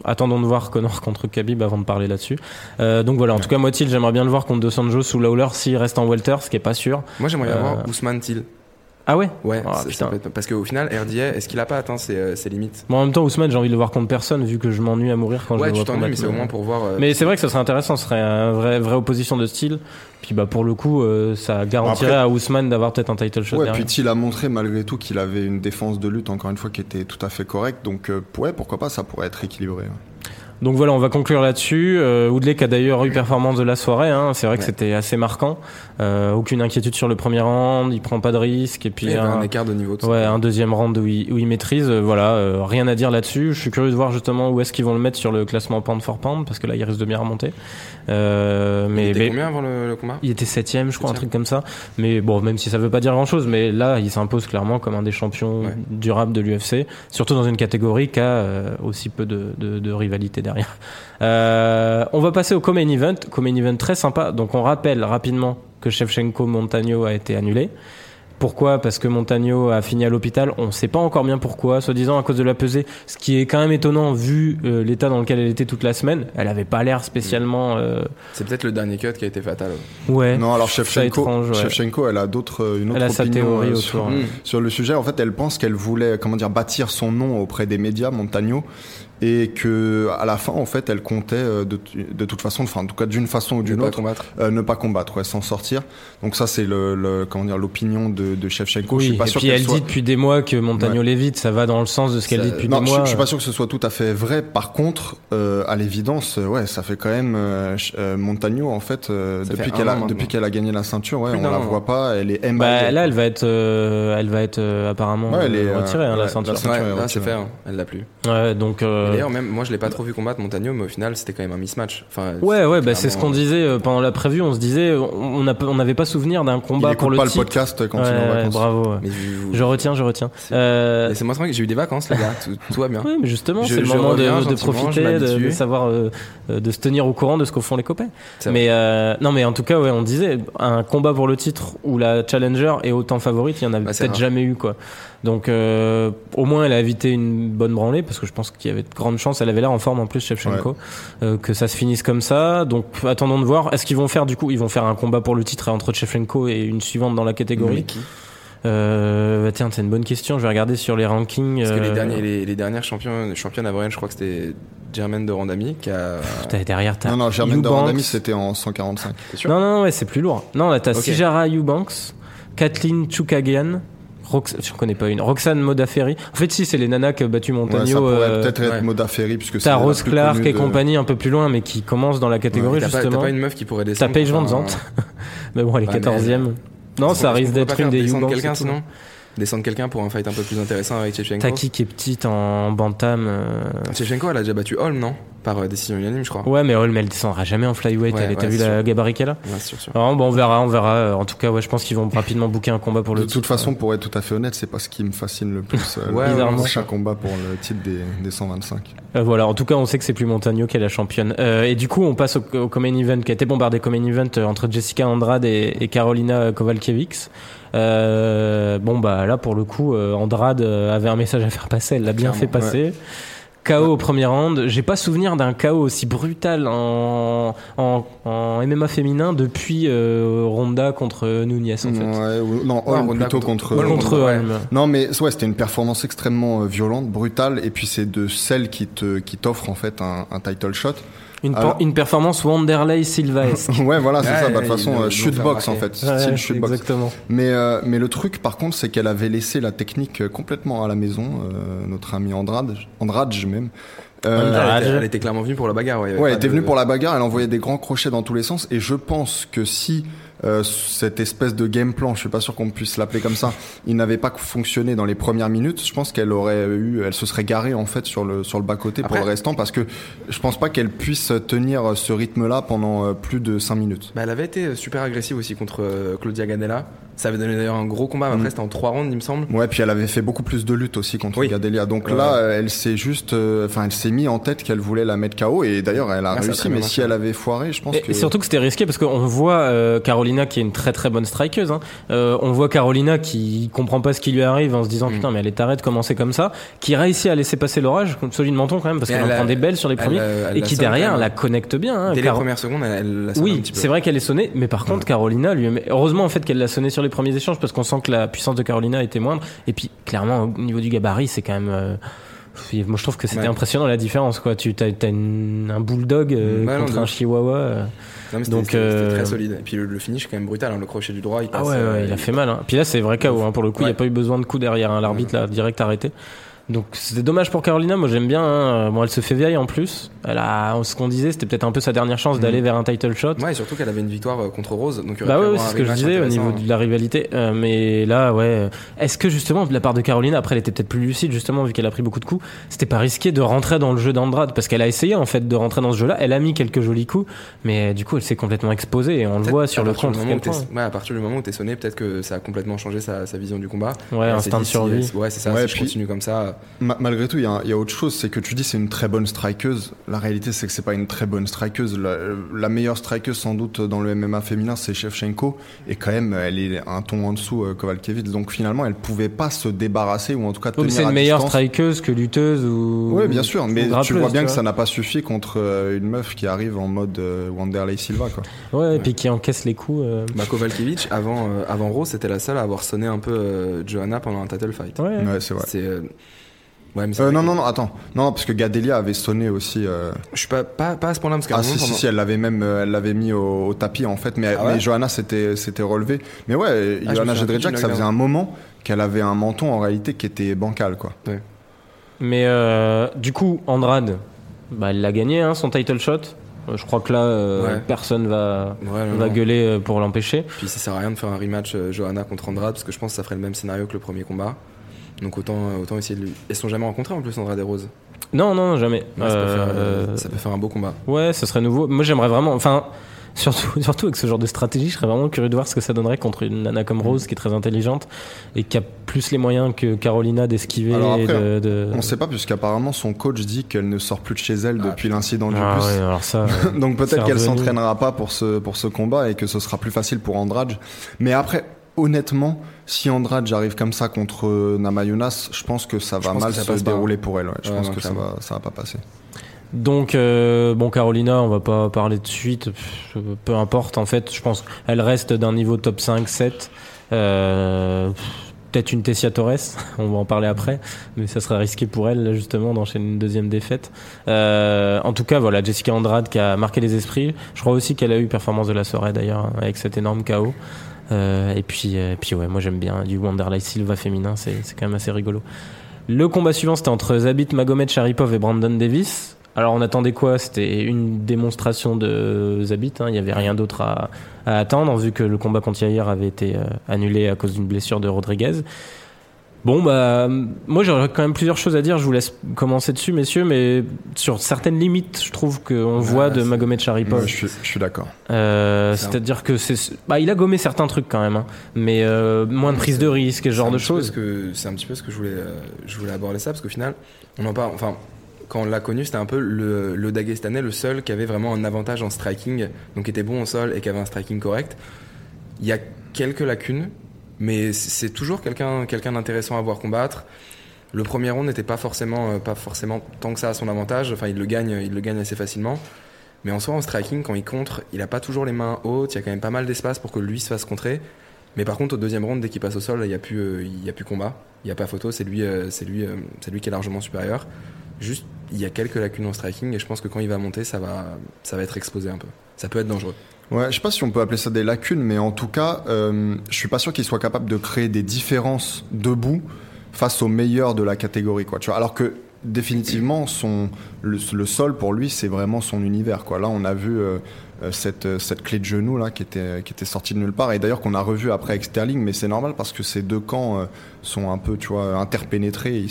S1: Attendons de voir Connor contre Khabib avant de parler là-dessus. Euh, donc voilà, en tout cas, moi, Thiel, j'aimerais bien le voir contre Dos Anjos ou Lawler s'il reste en welter, ce qui est pas sûr.
S3: Moi j'aimerais bien
S1: Euh,
S3: voir Ousmane Till.
S1: Ah ouais
S3: Ouais,
S1: Ah,
S3: ça- ça
S1: putain.
S3: peut être- parce qu'au final, RDA, est-ce qu'il a pas atteint ses, euh, ses limites
S1: Moi, en même temps, Ousmane, j'ai envie de le voir contre personne, vu que je m'ennuie à mourir quand je
S3: Ouais,
S1: le
S3: tu
S1: vois
S3: t'ennuies,
S1: combattre.
S3: mais c'est au moins pour voir. euh,
S1: Mais c'est vrai que ça serait intéressant, ce serait une vraie, vraie opposition de style. Puis bah pour le coup, euh, ça garantirait
S2: Après-
S1: à Ousmane d'avoir peut-être un title shot
S2: Ouais,
S1: derrière.
S2: puis Thiel a montré malgré tout qu'il avait une défense de lutte, encore une fois, qui était tout à fait correcte. Donc, euh, ouais, pourquoi pas, ça pourrait être équilibré. hein.
S1: Donc voilà, on va conclure là-dessus. Euh, Woodley qui a d'ailleurs eu performance de la soirée, hein. c'est vrai que
S3: Ouais.
S1: c'était assez marquant. Euh, aucune inquiétude sur le premier round, il prend pas de risque et puis
S3: il avait
S1: un,
S3: un écart de niveau. de
S1: ouais, un deuxième round où il, où il maîtrise. Euh, voilà, euh, rien à dire là-dessus. Je suis curieux de voir justement où est-ce qu'ils vont le mettre sur le classement pound for pound parce que là il risque de bien remonter. Euh,
S3: Il
S1: mais,
S3: était
S1: mais-
S3: combien avant le, le combat?
S1: il était septième, je crois, un truc comme ça. Mais bon, même si ça veut pas dire grand chose, mais là, il s'impose clairement comme un des champions
S3: Ouais.
S1: durables de l'UFC, surtout dans une catégorie qui a euh, aussi peu de, de, de rivalité derrière. Euh, on va passer au Common Event, Common Event très sympa. Donc on rappelle rapidement que Shevchenko Montagno a été annulé. Pourquoi? Parce que Montagno a fini à l'hôpital. On ne sait pas encore bien pourquoi, soi-disant à cause de la pesée. Ce qui est quand même étonnant vu euh, l'état dans lequel elle était toute la semaine. Elle avait pas l'air spécialement. euh,
S3: C'est peut-être le dernier cut qui a été fatal.
S1: Ouais.
S2: Non, alors Shevchenko,
S1: étrange, ouais.
S2: Shevchenko, elle a d'autres, euh, une autre
S1: Elle a sa
S2: opinion
S1: théorie
S2: euh,
S1: autour.
S2: sur.
S3: Mm.
S2: sur le sujet. En fait, elle pense qu'elle voulait, comment dire, bâtir son nom auprès des médias, Montagno, et que à la fin, en fait, elle comptait euh, de, de toute façon, enfin, en tout cas, d'une façon ou d'une autre,
S3: combattre.
S2: euh, ne pas combattre, ouais, s'en sortir. Donc ça, c'est le, le- comment dire, l'opinion de, de Shevchenko. je
S1: Oui,
S2: suis pas
S1: et
S2: sûr
S1: puis elle
S2: soit-
S1: dit depuis des mois que Montagno l'évite, ça va dans le sens de ce qu'elle dit depuis
S2: non,
S1: des
S2: je,
S1: mois.
S2: je suis pas sûr que ce soit tout à fait vrai. Par contre, euh, à l'évidence, euh, ouais, ça fait quand même euh, euh, Montagno en fait euh, depuis qu'elle a depuis qu'elle a gagné la ceinture, ouais,
S3: Plus
S2: on la
S3: an.
S2: voit pas, elle est MIA.
S1: Bah, là, elle va être, euh, elle va être euh, apparemment
S2: Ouais, elle est,
S1: retirée hein, la
S2: ouais,
S1: ceinture.
S2: la ceinture.
S3: Ouais, là c'est fait, hein. elle l'a plus.
S1: Ouais, donc. Euh,
S3: D'ailleurs, même moi je l'ai pas trop vu combattre Montagno, mais au final c'était quand même un mismatch. Enfin,
S1: Ouais, ouais, bah c'est ce qu'on disait euh, pendant la prévue. On se disait, on n'avait pas souvenir d'un combat pour le
S2: pas
S1: titre.
S2: le podcast quand
S1: Ouais,
S2: il est en
S1: ouais,
S2: vacances.
S1: bravo. ouais.
S3: Mais je,
S1: Je retiens, je retiens.
S3: C'est-
S1: Euh,
S3: Laissez-moi tranquille, j'ai eu des vacances les gars, tout, tout va bien.
S1: Oui, mais justement, c'est le moment de,
S3: reviens
S1: profiter, de, savoir, euh, de se tenir au courant de ce qu'au font les copains.
S3: C'est
S1: Mais euh, non, mais en tout cas, ouais, on disait un combat pour le titre où la challenger est autant favorite, il y en a
S3: Bah, c'est
S1: peut-être jamais eu quoi. Donc euh, au moins, elle a évité une bonne branlée parce que je pense qu'il y avait de grandes chances. Elle avait l'air en forme en plus, Shevchenko, euh, que ça se finisse comme ça. Donc attendons de voir. Est-ce qu'ils vont faire du coup Ils vont faire un combat pour le titre entre Shevchenko et une suivante dans la catégorie.
S3: Mais qui
S1: Euh, bah, tiens, c'est une bonne question. Je vais regarder sur les rankings.
S3: Parce que les,
S1: euh,
S3: derniers, les, les dernières championnes, championnes à Brian, je crois que c'était Germaine de Randami qui a.
S1: T'as derrière, t'as
S2: Non, non, Germaine de. Randami, c'était en 145.
S3: T'es sûr
S1: Non, non, ouais, c'est plus lourd. Non, là, t'as
S3: Ok.
S1: Sijara Eubanks, Kathleen Chukagian, Rox... je connais pas une, Roxane Modafferi. En fait, si, c'est les nanas qui ont battu
S2: Ouais, ça
S1: Montagno.
S2: pourrait
S1: euh,
S2: peut-être être Moda Ferry, puisque c'est
S1: T'as
S2: la
S1: Rose
S2: plus
S1: Clark
S2: connue
S1: et
S2: de-
S1: compagnie un peu plus loin, mais qui commence dans la catégorie,
S3: T'as pas, t'as
S1: justement.
S3: pas une meuf qui pourrait descendre.
S1: T'as Paige Van Zandt. mais bon, elle est
S3: Ouais, mais
S1: 14 e Non, ça risque d'être une des Eubanks.
S3: quelqu'un sinon Descendre quelqu'un pour un fight un peu plus intéressant avec Chechenko.
S1: Taki qui est petite en bantam. euh,
S3: Chechenko, elle a déjà battu Holm, non? Par euh, décision unanime, je crois.
S1: Ouais, mais Holm, elle descendra jamais en flyweight.
S3: Ouais,
S1: elle t'as
S3: ouais,
S1: vu la gabarit qu'elle a
S3: Ouais, sûr, sûr.
S1: Bon, on verra, on verra. Euh, En tout cas, ouais, je pense qu'ils vont rapidement booker un combat pour le
S2: De toute
S1: titre.
S2: façon, pour être tout à fait honnête, c'est pas ce qui me fascine le plus. euh,
S3: Ouais,
S2: le prochain combat pour le titre des, des 125.
S1: Euh, voilà, en tout cas, on sait que c'est plus Montagno qui est la championne. Euh, et du coup, on passe au, au Common Event qui a été bombardé Common Event euh, entre Jessica Andrade et, et Carolina Kovalkiewicz. Euh, bon, bah là, pour le coup, euh, Andrade euh, avait un message à faire passer, elle l'a bien
S3: Clairement,
S1: fait passer. KO au premier round. J'ai pas souvenir d'un KO aussi brutal en, en, en MMA féminin depuis euh, Ronda contre Nunez, en fait.
S2: Ouais, ou- non,
S3: Ouais,
S2: Holm plutôt
S3: contre-
S2: contre.
S3: Ouais.
S2: Non, mais ouais, c'était une performance extrêmement violente, brutale, et puis c'est de celle qui te qui t'offre en fait un, un title shot.
S1: Une,
S2: Alors-
S1: une performance Wanderlei Silvaesque.
S2: ouais, voilà, c'est
S3: Ouais,
S2: ça. Bah, de
S3: ouais,
S2: toute façon, euh,
S3: l'ont
S2: shoot
S3: fait
S2: box en fait,
S1: Ouais,
S2: style shoot box.
S1: exactement.
S2: Mais euh, mais le truc, par contre, c'est qu'elle avait laissé la technique euh, complètement à la maison. euh, notre ami Andrade, Andrade même. Euh,
S1: Andrade.
S3: Elle était, elle était clairement venue pour la bagarre. Ouais, il y avait
S2: Ouais, elle était
S3: de-
S2: venue pour la bagarre, elle envoyait des grands crochets dans tous les sens, et je pense que si euh, cette espèce de game plan, je suis pas sûr qu'on puisse l'appeler comme ça, il n'avait pas fonctionné dans les premières minutes, je pense qu'elle aurait eu, elle se serait garée en fait sur le sur le bas côté pour le restant, parce que je pense pas qu'elle puisse tenir ce rythme-là pendant euh, plus de 5 minutes.
S3: Bah, elle avait été super agressive aussi contre euh, Claudia Ganella. Ça avait donné d'ailleurs un gros combat. Après,
S2: Mm.
S3: c'était en trois rounds, il me semble.
S2: Ouais, puis elle avait fait beaucoup plus de luttes aussi contre
S3: Oui.
S2: Gadelia. Donc là, euh, elle s'est juste, euh, enfin, elle s'est mis en tête qu'elle voulait la mettre KO, et d'ailleurs, elle a
S3: Ah,
S2: réussi. Mais
S3: marché.
S2: si elle avait foiré, je pense
S1: Et,
S2: que.
S1: et surtout que c'était risqué parce qu'on voit euh, Carolina qui est une très très bonne strikeuse. Hein. Euh, on voit Carolina qui comprend pas ce qui lui arrive en se disant
S3: Mm.
S1: putain mais elle est tarée de commencer comme ça, qui réussit à laisser passer l'orage, comme celui de Menton quand même parce qu'elle en prend des belles sur les premiers
S3: elle
S1: et qui derrière la connecte bien. Hein,
S3: Dès
S1: Caro-
S3: les premières secondes, elle, la
S1: oui, c'est vrai qu'elle est sonnée, mais par contre Carolina lui, heureusement en fait qu'elle l'a sonnée sur les premiers échanges parce qu'on sent que la puissance de Carolina était moindre. Et puis clairement au niveau du gabarit c'est quand même. euh, moi je trouve que c'était
S3: Ouais.
S1: impressionnant la différence quoi. Tu as, un bulldog euh, contre un chihuahua. euh.
S3: Non, mais c'était-
S1: Donc, euh,
S3: très solide. Et puis le, le finish quand même brutal. hein. Le crochet du droit, il passe.
S1: Ah ouais,
S3: euh,
S1: ouais, il a fait mal. Hein. Puis là, c'est vrai KO. Hein. Pour le coup, il n'y a pas eu besoin de coup derrière. hein. L'arbitre l'a direct arrêté. Donc c'était dommage pour Carolina. Moi, j'aime bien. Hein. Bon, elle se fait vieille en plus. Elle a, ce qu'on disait, c'était peut-être un peu sa dernière chance d'aller vers un title shot.
S3: Ouais, et surtout qu'elle avait une victoire euh, contre Rose. Donc
S1: Bah ouais, c'est ce que je disais au niveau de la rivalité. Euh, mais là, ouais. Est-ce que justement, de la part de Carolina, après, elle était peut-être plus lucide, justement, vu qu'elle a pris beaucoup de coups. C'était pas risqué de rentrer dans le jeu d'Andrade, parce qu'elle a essayé en fait de rentrer dans ce jeu-là. Elle a mis quelques jolis coups, mais euh, du coup, elle s'est complètement exposée et on le voit sur le point.
S3: Ouais, à partir du moment où t'es sonné, peut-être que ça a complètement changé sa, sa vision du combat.
S1: Ouais, instinct de
S3: si-
S1: survie.
S3: Ouais, c'est ça.
S2: Ouais,
S3: si je
S2: puis-
S3: continue comme ça.
S2: Ma- malgré tout, il y, a y autre chose, c'est que tu dis c'est une très bonne strikeuse. La réalité, c'est que c'est pas une très bonne strikeuse. La, la meilleure strikeuse, sans doute, dans le MMA féminin, c'est Shevchenko. Et quand même, elle est un ton en dessous, euh, Kovalkiewicz. Donc finalement, elle pouvait pas se débarrasser, ou en tout cas
S1: Donc
S2: tenir
S1: c'est
S2: à
S1: une meilleure
S2: distance.
S1: strikeuse que lutteuse ou.
S2: Oui, bien sûr, mais tu vois bien que
S1: vois.
S2: ça n'a pas suffi contre euh, une meuf qui arrive en mode euh, Wanderlei Silva, quoi.
S1: Ouais, et puis qui encaisse les coups. euh.
S3: Bah, Kovalkiewicz, avant, euh, avant Rose, c'était la seule à avoir sonné un peu euh, Johanna pendant un title fight.
S1: Ouais.
S2: Ouais, c'est vrai.
S3: Euh, Ouais, mais
S2: Euh, non, non, non, attends. Non, parce que Gadelia avait sonné aussi. euh,
S3: Je suis pas, pas, pas à ce point-là, parce qu'à
S2: Ah
S3: moment,
S2: si, si,
S3: pendant-
S2: si, elle l'avait même, euh, elle l'avait mis au, au tapis en fait, mais,
S3: Ah ouais
S2: mais Johanna s'était, relevée. Mais ouais,
S3: Ah,
S2: Johanna
S3: du
S2: ça faisait un moment qu'elle avait un menton en réalité qui était bancal, quoi.
S1: Mais euh, du coup, Andrade, bah, elle l'a gagné, hein, son title shot. Je crois que là, euh,
S3: Ouais.
S1: personne va,
S3: Ouais,
S1: va gueuler pour l'empêcher.
S3: Puis ça sert à rien de faire un rematch euh, Johanna contre Andrade, parce que je pense que ça ferait le même scénario que le premier combat. Donc autant, euh, autant essayer de lui. Elles sont jamais rencontrées en plus, Andrade et Rose.
S1: Non, non, jamais.
S3: Ouais, ça, peut faire,
S1: Euh,
S3: euh, ça peut faire un beau combat.
S1: Ouais, ce serait nouveau. Moi, j'aimerais vraiment. Enfin, surtout, surtout avec ce genre de stratégie, je serais vraiment curieux de voir ce que ça donnerait contre une nana comme Rose, qui est très intelligente et qui a plus les moyens que Carolina d'esquiver de. de-
S2: On sait pas, puisqu'apparemment son coach dit qu'elle ne sort plus de chez elle
S3: Ah,
S2: depuis l'incident du
S1: Ah
S2: bus.
S1: ouais, alors ça.
S2: Donc peut-être qu'elle s'entraînera pas pour ce, pour ce combat et que ce sera plus facile pour Andrade. Mais après, honnêtement, si Andrade arrive comme ça contre euh, Namajunas, je pense que ça va mal
S3: ça
S2: se
S3: pas.
S2: dérouler pour elle. ouais. Je
S3: Ouais,
S2: pense
S3: non,
S2: que ça va, ça va pas passer.
S1: Donc, euh, bon, Carolina, on va pas parler de suite. Peu importe, en fait, je pense qu'elle reste d'un niveau top 5, 7. Euh, peut-être une Tessia Torres, on va en parler après, mais ça serait risqué pour elle justement d'enchaîner une deuxième défaite. Euh, en tout cas, voilà, Jessica Andrade qui a marqué les esprits. Je crois aussi qu'elle a eu performance de la soirée d'ailleurs avec cet énorme chaos. Euh, et puis, euh, ouais, moi j'aime bien du Wanderlei Silva féminin, c'est quand même assez rigolo. Le combat suivant, c'était entre Zabit Magomed Sharipov et Brandon Davis. Alors on attendait quoi? C'était une démonstration de Zabit, hein. il n'y avait rien d'autre à, à attendre vu que le combat contre Yair avait été euh, annulé à cause d'une blessure de Rodriguez. Bon bah moi j'aurais quand même plusieurs choses à dire, je vous laisse commencer dessus messieurs, mais sur certaines limites je trouve qu'on voit de Magomed Sharipov.
S2: Ouais, je suis, d'accord.
S1: Euh,
S3: C'est un-
S1: C'est-à-dire que c'est, bah, il a gommé certains trucs quand même, hein, mais euh, moins de prise de risque et ce genre de choses.
S3: C'est un petit peu ce que je voulais, euh, je voulais aborder ça, parce qu'au final, on en parle. Enfin, quand on l'a connu, c'était un peu le, le Dagestanais, le seul qui avait vraiment un avantage en striking, donc qui était bon au sol et qui avait un striking correct. Il y a quelques lacunes, mais c'est toujours quelqu'un quelqu'un d'intéressant à voir combattre. Le premier round n'était pas forcément, euh, pas forcément tant que ça à son avantage. Enfin, il le gagne, il le gagne assez facilement. Mais en soi, en striking, quand il contre, il a pas toujours les mains hautes. Il y a quand même pas mal d'espace pour que lui se fasse contrer. Mais par contre, au deuxième round, dès qu'il passe au sol, il n'y a, plus, euh, il y a plus combat. Il n'y a pas photo. C'est lui, euh, c'est lui, euh, c'est lui qui est largement supérieur. Juste, il y a quelques lacunes en striking et je pense que quand il va monter, ça va, ça va être exposé un peu. Ça peut être dangereux.
S2: Ouais, je sais pas si on peut appeler ça des lacunes, mais en tout cas, euh, je suis pas sûr qu'il soit capable de créer des différences debout face aux meilleurs de la catégorie, alors que définitivement, le, sol pour lui, c'est vraiment son univers. Là, on a vu euh, euh, cette euh, cette clé de genou qui était sortie de nulle part et d'ailleurs qu'on a revu après avec Sterling, mais c'est normal parce que ces deux camps sont un peu, interpénétrés,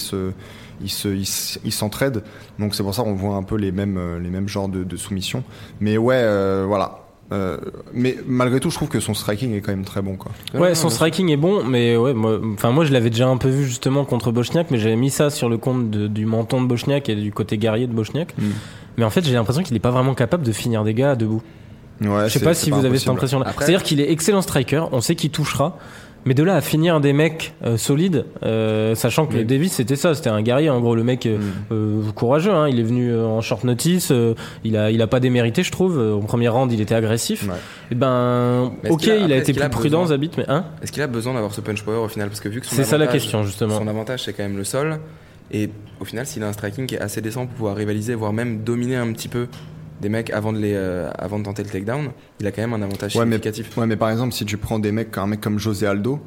S2: ils s'entraident, donc c'est pour ça qu'on voit un peu les mêmes genres de, de soumission. Mais ouais, voilà. Euh, mais malgré tout, je trouve que son striking est quand même très bon, quoi.
S1: Ouais, son striking est bon, mais ouais, moi, enfin moi je l'avais déjà un peu vu justement contre Bochniak, mais j'avais mis ça sur le compte de- du menton de Bochniak et du côté guerrier de Bochniak.
S2: Mm.
S1: Mais en fait, j'ai l'impression qu'il est pas vraiment capable de finir des gars debout.
S2: Ouais,
S1: Je sais pas si vous avez cette impression-là. C'est-à-dire qu'il est excellent striker, on sait qu'il touchera, mais de là à finir des mecs euh, solides, euh, sachant que
S3: Oui.
S1: le Davis c'était ça, c'était un guerrier en gros, le mec euh,
S2: Mm.
S1: courageux. Hein, il est venu en short notice, il a il a pas démérité, je trouve. Au premier round, il était agressif.
S2: Ouais.
S1: Et ben,
S3: Mais est-ce
S1: ok,
S3: a-
S1: il a été plus
S3: a
S1: prudent, Zabit, mais hein
S3: Est-ce qu'il a besoin d'avoir ce punch power au final? Parce que vu que
S1: C'est ça la question justement.
S3: Son avantage, c'est quand même le sol. Et au final, s'il a un striking qui est assez décent pour pouvoir rivaliser, voire même dominer un petit peu des mecs avant de, les, euh, avant de tenter le takedown, il a quand même un avantage
S2: Ouais, mais-
S3: significatif.
S2: Ouais, mais par exemple, si tu prends des mecs, un mec comme José Aldo,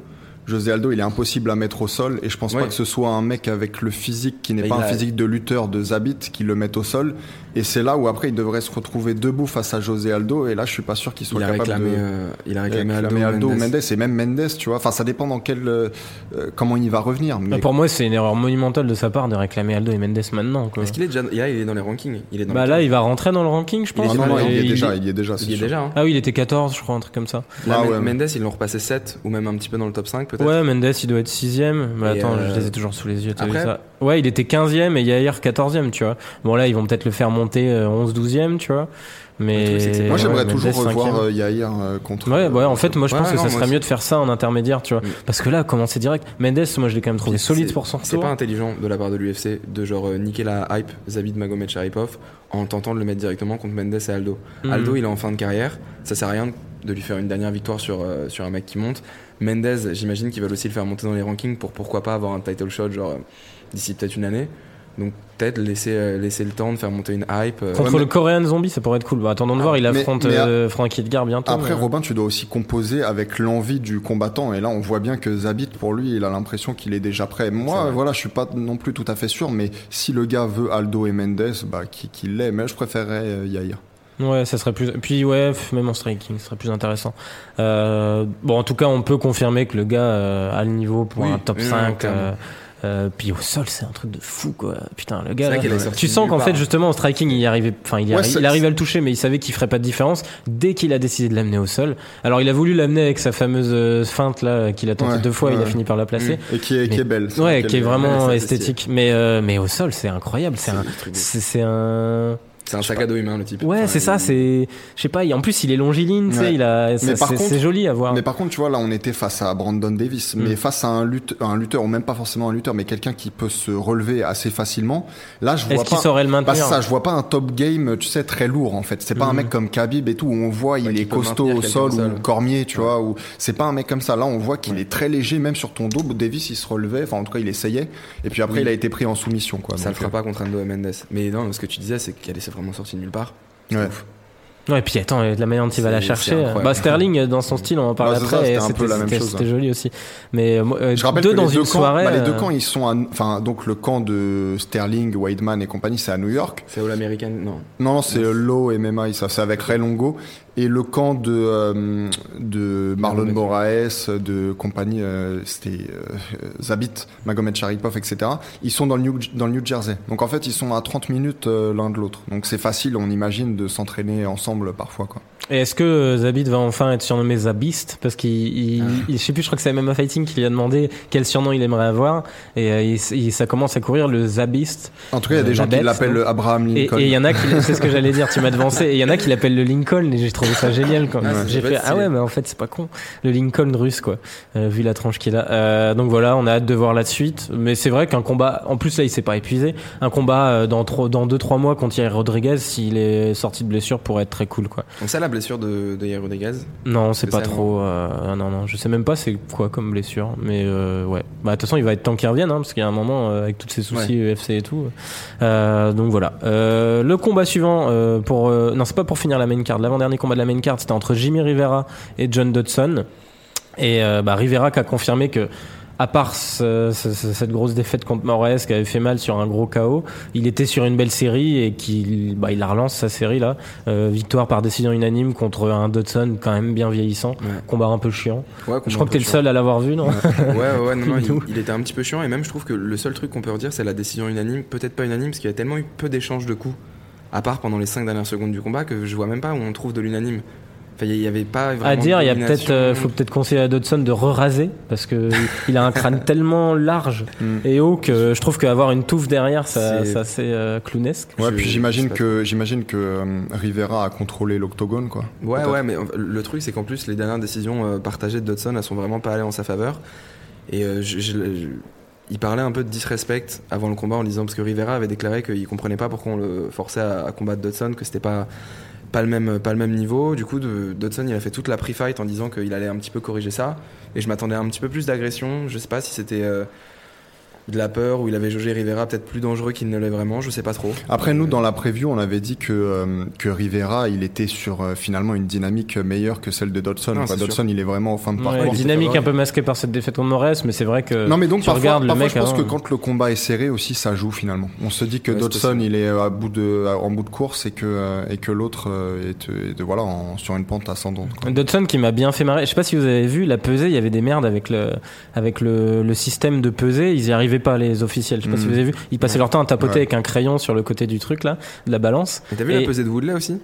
S2: José Aldo, il est impossible à mettre au sol, et je pense pas que ce soit un mec avec le physique qui n'est pas
S3: il
S2: un
S3: a-
S2: physique de lutteur de Zabit qui le mette au sol. Et c'est là où après il devrait se retrouver debout face à José Aldo, et là je suis pas sûr qu'il soit
S3: Il a,
S2: capable
S3: réclamé,
S2: de.
S3: euh, il a réclamé,
S2: réclamer
S3: Aldo,
S2: ou
S3: Mendes.
S2: Mendes et même Mendes, tu vois. Enfin, ça dépend dans quel euh, euh, comment il va revenir. Mais
S1: Bah, Pour moi, c'est une erreur monumentale de sa part de réclamer Aldo et Mendes maintenant. Quoi.
S3: Est-ce qu'il est déjà. Là, il est dans les rankings. Il est dans
S1: Bah là, il va rentrer dans le ranking, je pense.
S2: Ah non, non, il est
S1: il-
S2: déjà, il y est déjà.
S3: Il est déjà. Hein.
S1: Ah oui, il était 14, je crois, un truc comme ça.
S3: Là,
S2: Ah ouais.
S3: Mendes, ils l'ont repassé 7 ou même un petit peu dans le top 5 peut-être.
S1: Ouais, Mendes, il doit être 6ème. Mais
S3: Et,
S1: attends,
S3: euh,
S1: je les ai toujours sous les yeux. vu
S3: après-
S1: ça Ouais, il était 15ème et Yair 14ème, tu vois. Bon, là, ils vont peut-être le faire monter euh, 11-12ème, tu vois. Mais.
S3: Truc,
S2: Moi, j'aimerais toujours revoir
S1: 5e.
S2: euh, Yair euh, contre.
S1: Ouais, ouais, en fait, moi je
S3: Ouais,
S1: pense que ça serait mieux de faire ça en intermédiaire, tu vois.
S3: Mm.
S1: Parce que là, commencer direct. Mendes, moi je l'ai quand même trouvé solide pour son
S3: C'est pas intelligent de la part de l'UFC de genre euh, niquer la hype Zabit Magomed Sharipov en tentant de le mettre directement contre Mendes et Aldo.
S1: Mhm.
S3: Aldo, il est en fin de carrière. Ça sert à rien de lui faire une dernière victoire sur, euh, sur un mec qui monte. Mendes, j'imagine qu'ils veulent aussi le faire monter dans les rankings pour pourquoi pas avoir un title shot genre euh, d'ici peut-être une année. Donc peut-être laisser, euh, laisser le temps de faire monter une hype. euh,
S1: Contre
S2: Ouais,
S1: le
S2: mais-
S1: Coréen Zombie, ça pourrait être cool. Bah, attendons de
S3: Ah,
S1: voir, il
S2: mais-
S1: affronte
S2: mais à-
S1: euh, Frankie Edgar bientôt.
S2: Après,
S1: mais-
S2: Robin, tu dois aussi composer avec l'envie du combattant. Et là, on voit bien que Zabit, pour lui, il a l'impression qu'il est déjà prêt. Moi, voilà, je suis pas non plus tout à fait sûr, mais si le gars veut Aldo et Mendes, bah, qu'il qu'il l'ait. Mais je préférerais euh, Yair.
S1: Ouais, ça serait plus. Puis ouais, même en striking, ce serait plus intéressant. Euh, bon, en tout cas, on peut confirmer que le gars euh, a le niveau pour
S3: Oui,
S1: un top
S3: oui,
S1: 5.
S3: clairement.
S1: euh, puis au sol, c'est un truc de fou, quoi. Putain, le gars. là, tu sens qu'en fait, justement, en striking, il arrivait. Enfin, il,
S2: Ouais,
S1: arri- il arrivait à le toucher, mais il savait qu'il ferait pas de différence dès qu'il a décidé de l'amener au sol. Alors, il a voulu l'amener avec sa fameuse feinte là qu'il a tenté
S2: Ouais,
S1: deux fois, il a
S2: ouais.
S1: fini par la placer.
S2: Et qui est, qui
S1: Mais-
S2: est belle.
S1: Ouais, qui est vraiment
S3: ouais,
S1: esthétique. Mais mais au sol, c'est incroyable. Un, c'est un.
S3: C'est un sac à dos humain, le type.
S1: Ouais,
S3: Enfin,
S1: c'est ça, c'est. Je sais pas, il- en plus, il est longiligne, tu sais,
S2: Ouais.
S1: il a. C'est joli à voir.
S2: Mais par contre, tu vois, là, on était face à Brandon Davis,
S1: Mm.
S2: mais face à un, lutte, un lutteur, ou même pas forcément un lutteur, mais quelqu'un qui peut se relever assez facilement. Là, je vois
S1: Est-ce
S2: pas.
S1: qu'il saurait le
S2: Bah,
S1: maintenir
S2: c'est ça, je vois pas un top game, tu sais, très lourd en fait. C'est pas un
S1: Mhm.
S2: mec comme Khabib et tout où on voit il
S3: Ouais,
S2: est costaud au sol ou Cormier, tu vois. Ou c'est pas un mec comme ça. Là, on voit qu'il est très léger, même sur ton dos. Davis, il se relevait. Enfin, en tout cas, il essayait. Et puis après, il a été pris en soumission, quoi.
S3: Ça le fera pas contre Ando Mendes. Mais non, ce que tu disais, c'est qu'elle est vraiment sortie de nulle part.
S2: ouais.
S1: Ouais, et puis attends, la manière dont il va la chercher. Bah, Sterling, euh, dans son style, on en parle après,
S2: c'était un peu
S1: c'était
S2: la même
S1: c'était-
S2: chose,
S1: c'était
S2: ouais.
S1: joli aussi. Mais euh, euh,
S2: Je rappelle
S1: deux
S2: que
S1: dans
S2: les
S1: une
S2: deux camps,
S1: soirée.
S2: bah, les deux
S1: euh,
S2: camps, ils sont, enfin, donc le camp de Sterling, Weidman et compagnie, c'est à New York.
S3: C'est All American Non.
S2: Non, non, c'est Low MMA, ça, c'est avec Ray Longo. Et le camp de, euh, de Marlon. Moraes, de compagnie, euh, c'était euh, Zabit, Magomed Sharipov, etc. Ils sont dans le, New, dans le New Jersey. Donc en fait, ils sont à 30 minutes euh, l'un de l'autre. Donc c'est facile, on imagine, de s'entraîner ensemble parfois. Quoi.
S1: Et est-ce que euh, Zabit va enfin être surnommé Zabist? Parce qu'il, il,
S2: Ah.
S1: je sais plus, je crois que c'est MMA Fighting qui lui a demandé quel surnom il aimerait avoir. Et euh, il- il- ça commence à courir le Zabist.
S2: En tout cas, il y a
S1: Euh,
S2: des gens
S1: la
S2: qui l'appellent Abraham Lincoln.
S1: et il y en a qui, c'est ce que j'allais dire, tu m'as devancé. Et il y en a qui l'appellent le Lincoln. Et j'ai trouvé ça génial quand
S3: Ah,
S1: J'ai fait, ah ouais, mais en fait, c'est pas con. Le Lincoln russe, quoi. Euh, vu la tranche qu'il a. Euh, donc voilà, on a hâte de voir la suite. Mais c'est vrai qu'un combat, en plus là, il s'est pas épuisé. Un combat euh, dans trop, dans deux, trois mois contre Thierry Rodriguez, s'il est sorti de blessure, pourrait être très cool, quoi.
S3: Donc, ça, la blessure de, de Rodriguez.
S1: Non, c'est pas trop. euh, ah non, non, je sais même pas c'est quoi comme blessure, mais euh, ouais. Bah de toute façon, il va être temps qu'il revienne, hein, parce qu'il y a un moment euh, avec tous ces soucis UFC et tout. Donc voilà. Le combat suivant pour non, c'est pas pour finir la main card. L'avant dernier combat de la main card, c'était entre Jimmy Rivera et John Dodson. Et bah, Rivera qui a confirmé que à part ce- ce- ce- cette grosse défaite contre Moraes qui avait fait mal sur un gros KO, il était sur une belle série et qu'il bah, il la relance sa série là. Euh, victoire par décision unanime contre un Dodson quand même bien vieillissant.
S3: Ouais.
S1: Combat un peu chiant.
S3: Ouais,
S1: Je crois que t'es le seul à l'avoir vu, non?
S3: Ouais, ouais, ouais, non, non, il, il était un petit peu chiant et même je trouve que le seul truc qu'on peut redire c'est la décision unanime, peut-être pas unanime parce qu'il y a tellement eu peu d'échanges de coups, à part pendant les 5 dernières secondes du combat, que je vois même pas où on trouve de l'unanime. Enfin, il y avait pas vraiment.
S1: À dire, il y a
S3: domination.
S1: peut-être, euh, faut peut-être conseiller à Dodson de re-raser parce que il a un crâne tellement large
S2: Mm.
S1: et haut que je trouve qu'avoir une touffe derrière, ça,
S3: C'est-
S1: euh, clownesque.
S2: Ouais, puis j'imagine que j'imagine que euh, Rivera a controlé l'octogone, quoi.
S3: Ouais, ouais, mais le truc c'est qu'en plus les dernières décisions euh, partagées de Dodson elles sont vraiment pas allées en sa faveur. Et euh, je- je- je- il parlait un peu de disrespect avant le combat en disant parce que Rivera avait déclaré qu'il comprenait pas pourquoi on le forçait à, à combattre Dodson, que c'était pas pas le même pas le même niveau. Du coup, de, Dodson il a fait toute la pre-fight en disant qu'il allait un petit peu corriger ça. Et je m'attendais à un petit peu plus d'agression. Je sais pas si c'était euh, de la peur ou il avait jaugé Rivera peut-être plus dangereux qu'il ne l'est vraiment. Je sais pas trop.
S2: Après, nous, dans la preview, on avait dit que, euh, que Rivera, il était sur euh, finalement une dynamique meilleure que celle de Dodson.
S3: Non, c'est
S2: Dodson, il est vraiment au fin de
S1: Ouais,
S2: parcours.
S1: dynamique
S3: favori.
S1: un peu masquée par cette défaite contre Moraes, mais c'est vrai que
S2: Non, mais donc
S1: tu
S2: parfois,
S1: le mec
S2: je pense
S1: avant,
S2: que
S1: euh,
S2: quand le combat est serré aussi, ça joue finalement. On se dit que
S3: Ouais,
S2: Dodson, il est à bout de, en bout de course et que, euh, et que l'autre euh, est, euh, est, voilà, en- sur une pente ascendante. quoi.
S1: Dodson qui m'a bien fait marrer. Je sais pas si vous avez vu la pesée, il y avait des merdes avec le avec le, le système de pesée, ils y arrivaient pas les officiels. Je sais pas si
S2: Mhm.
S1: vous avez vu, ils passaient
S3: Ouais.
S1: leur temps à tapoter
S2: Ouais.
S1: avec un crayon sur le côté du truc là, de la balance.
S3: Et t'as vu
S1: Et-
S3: la pesée de Woodley aussi?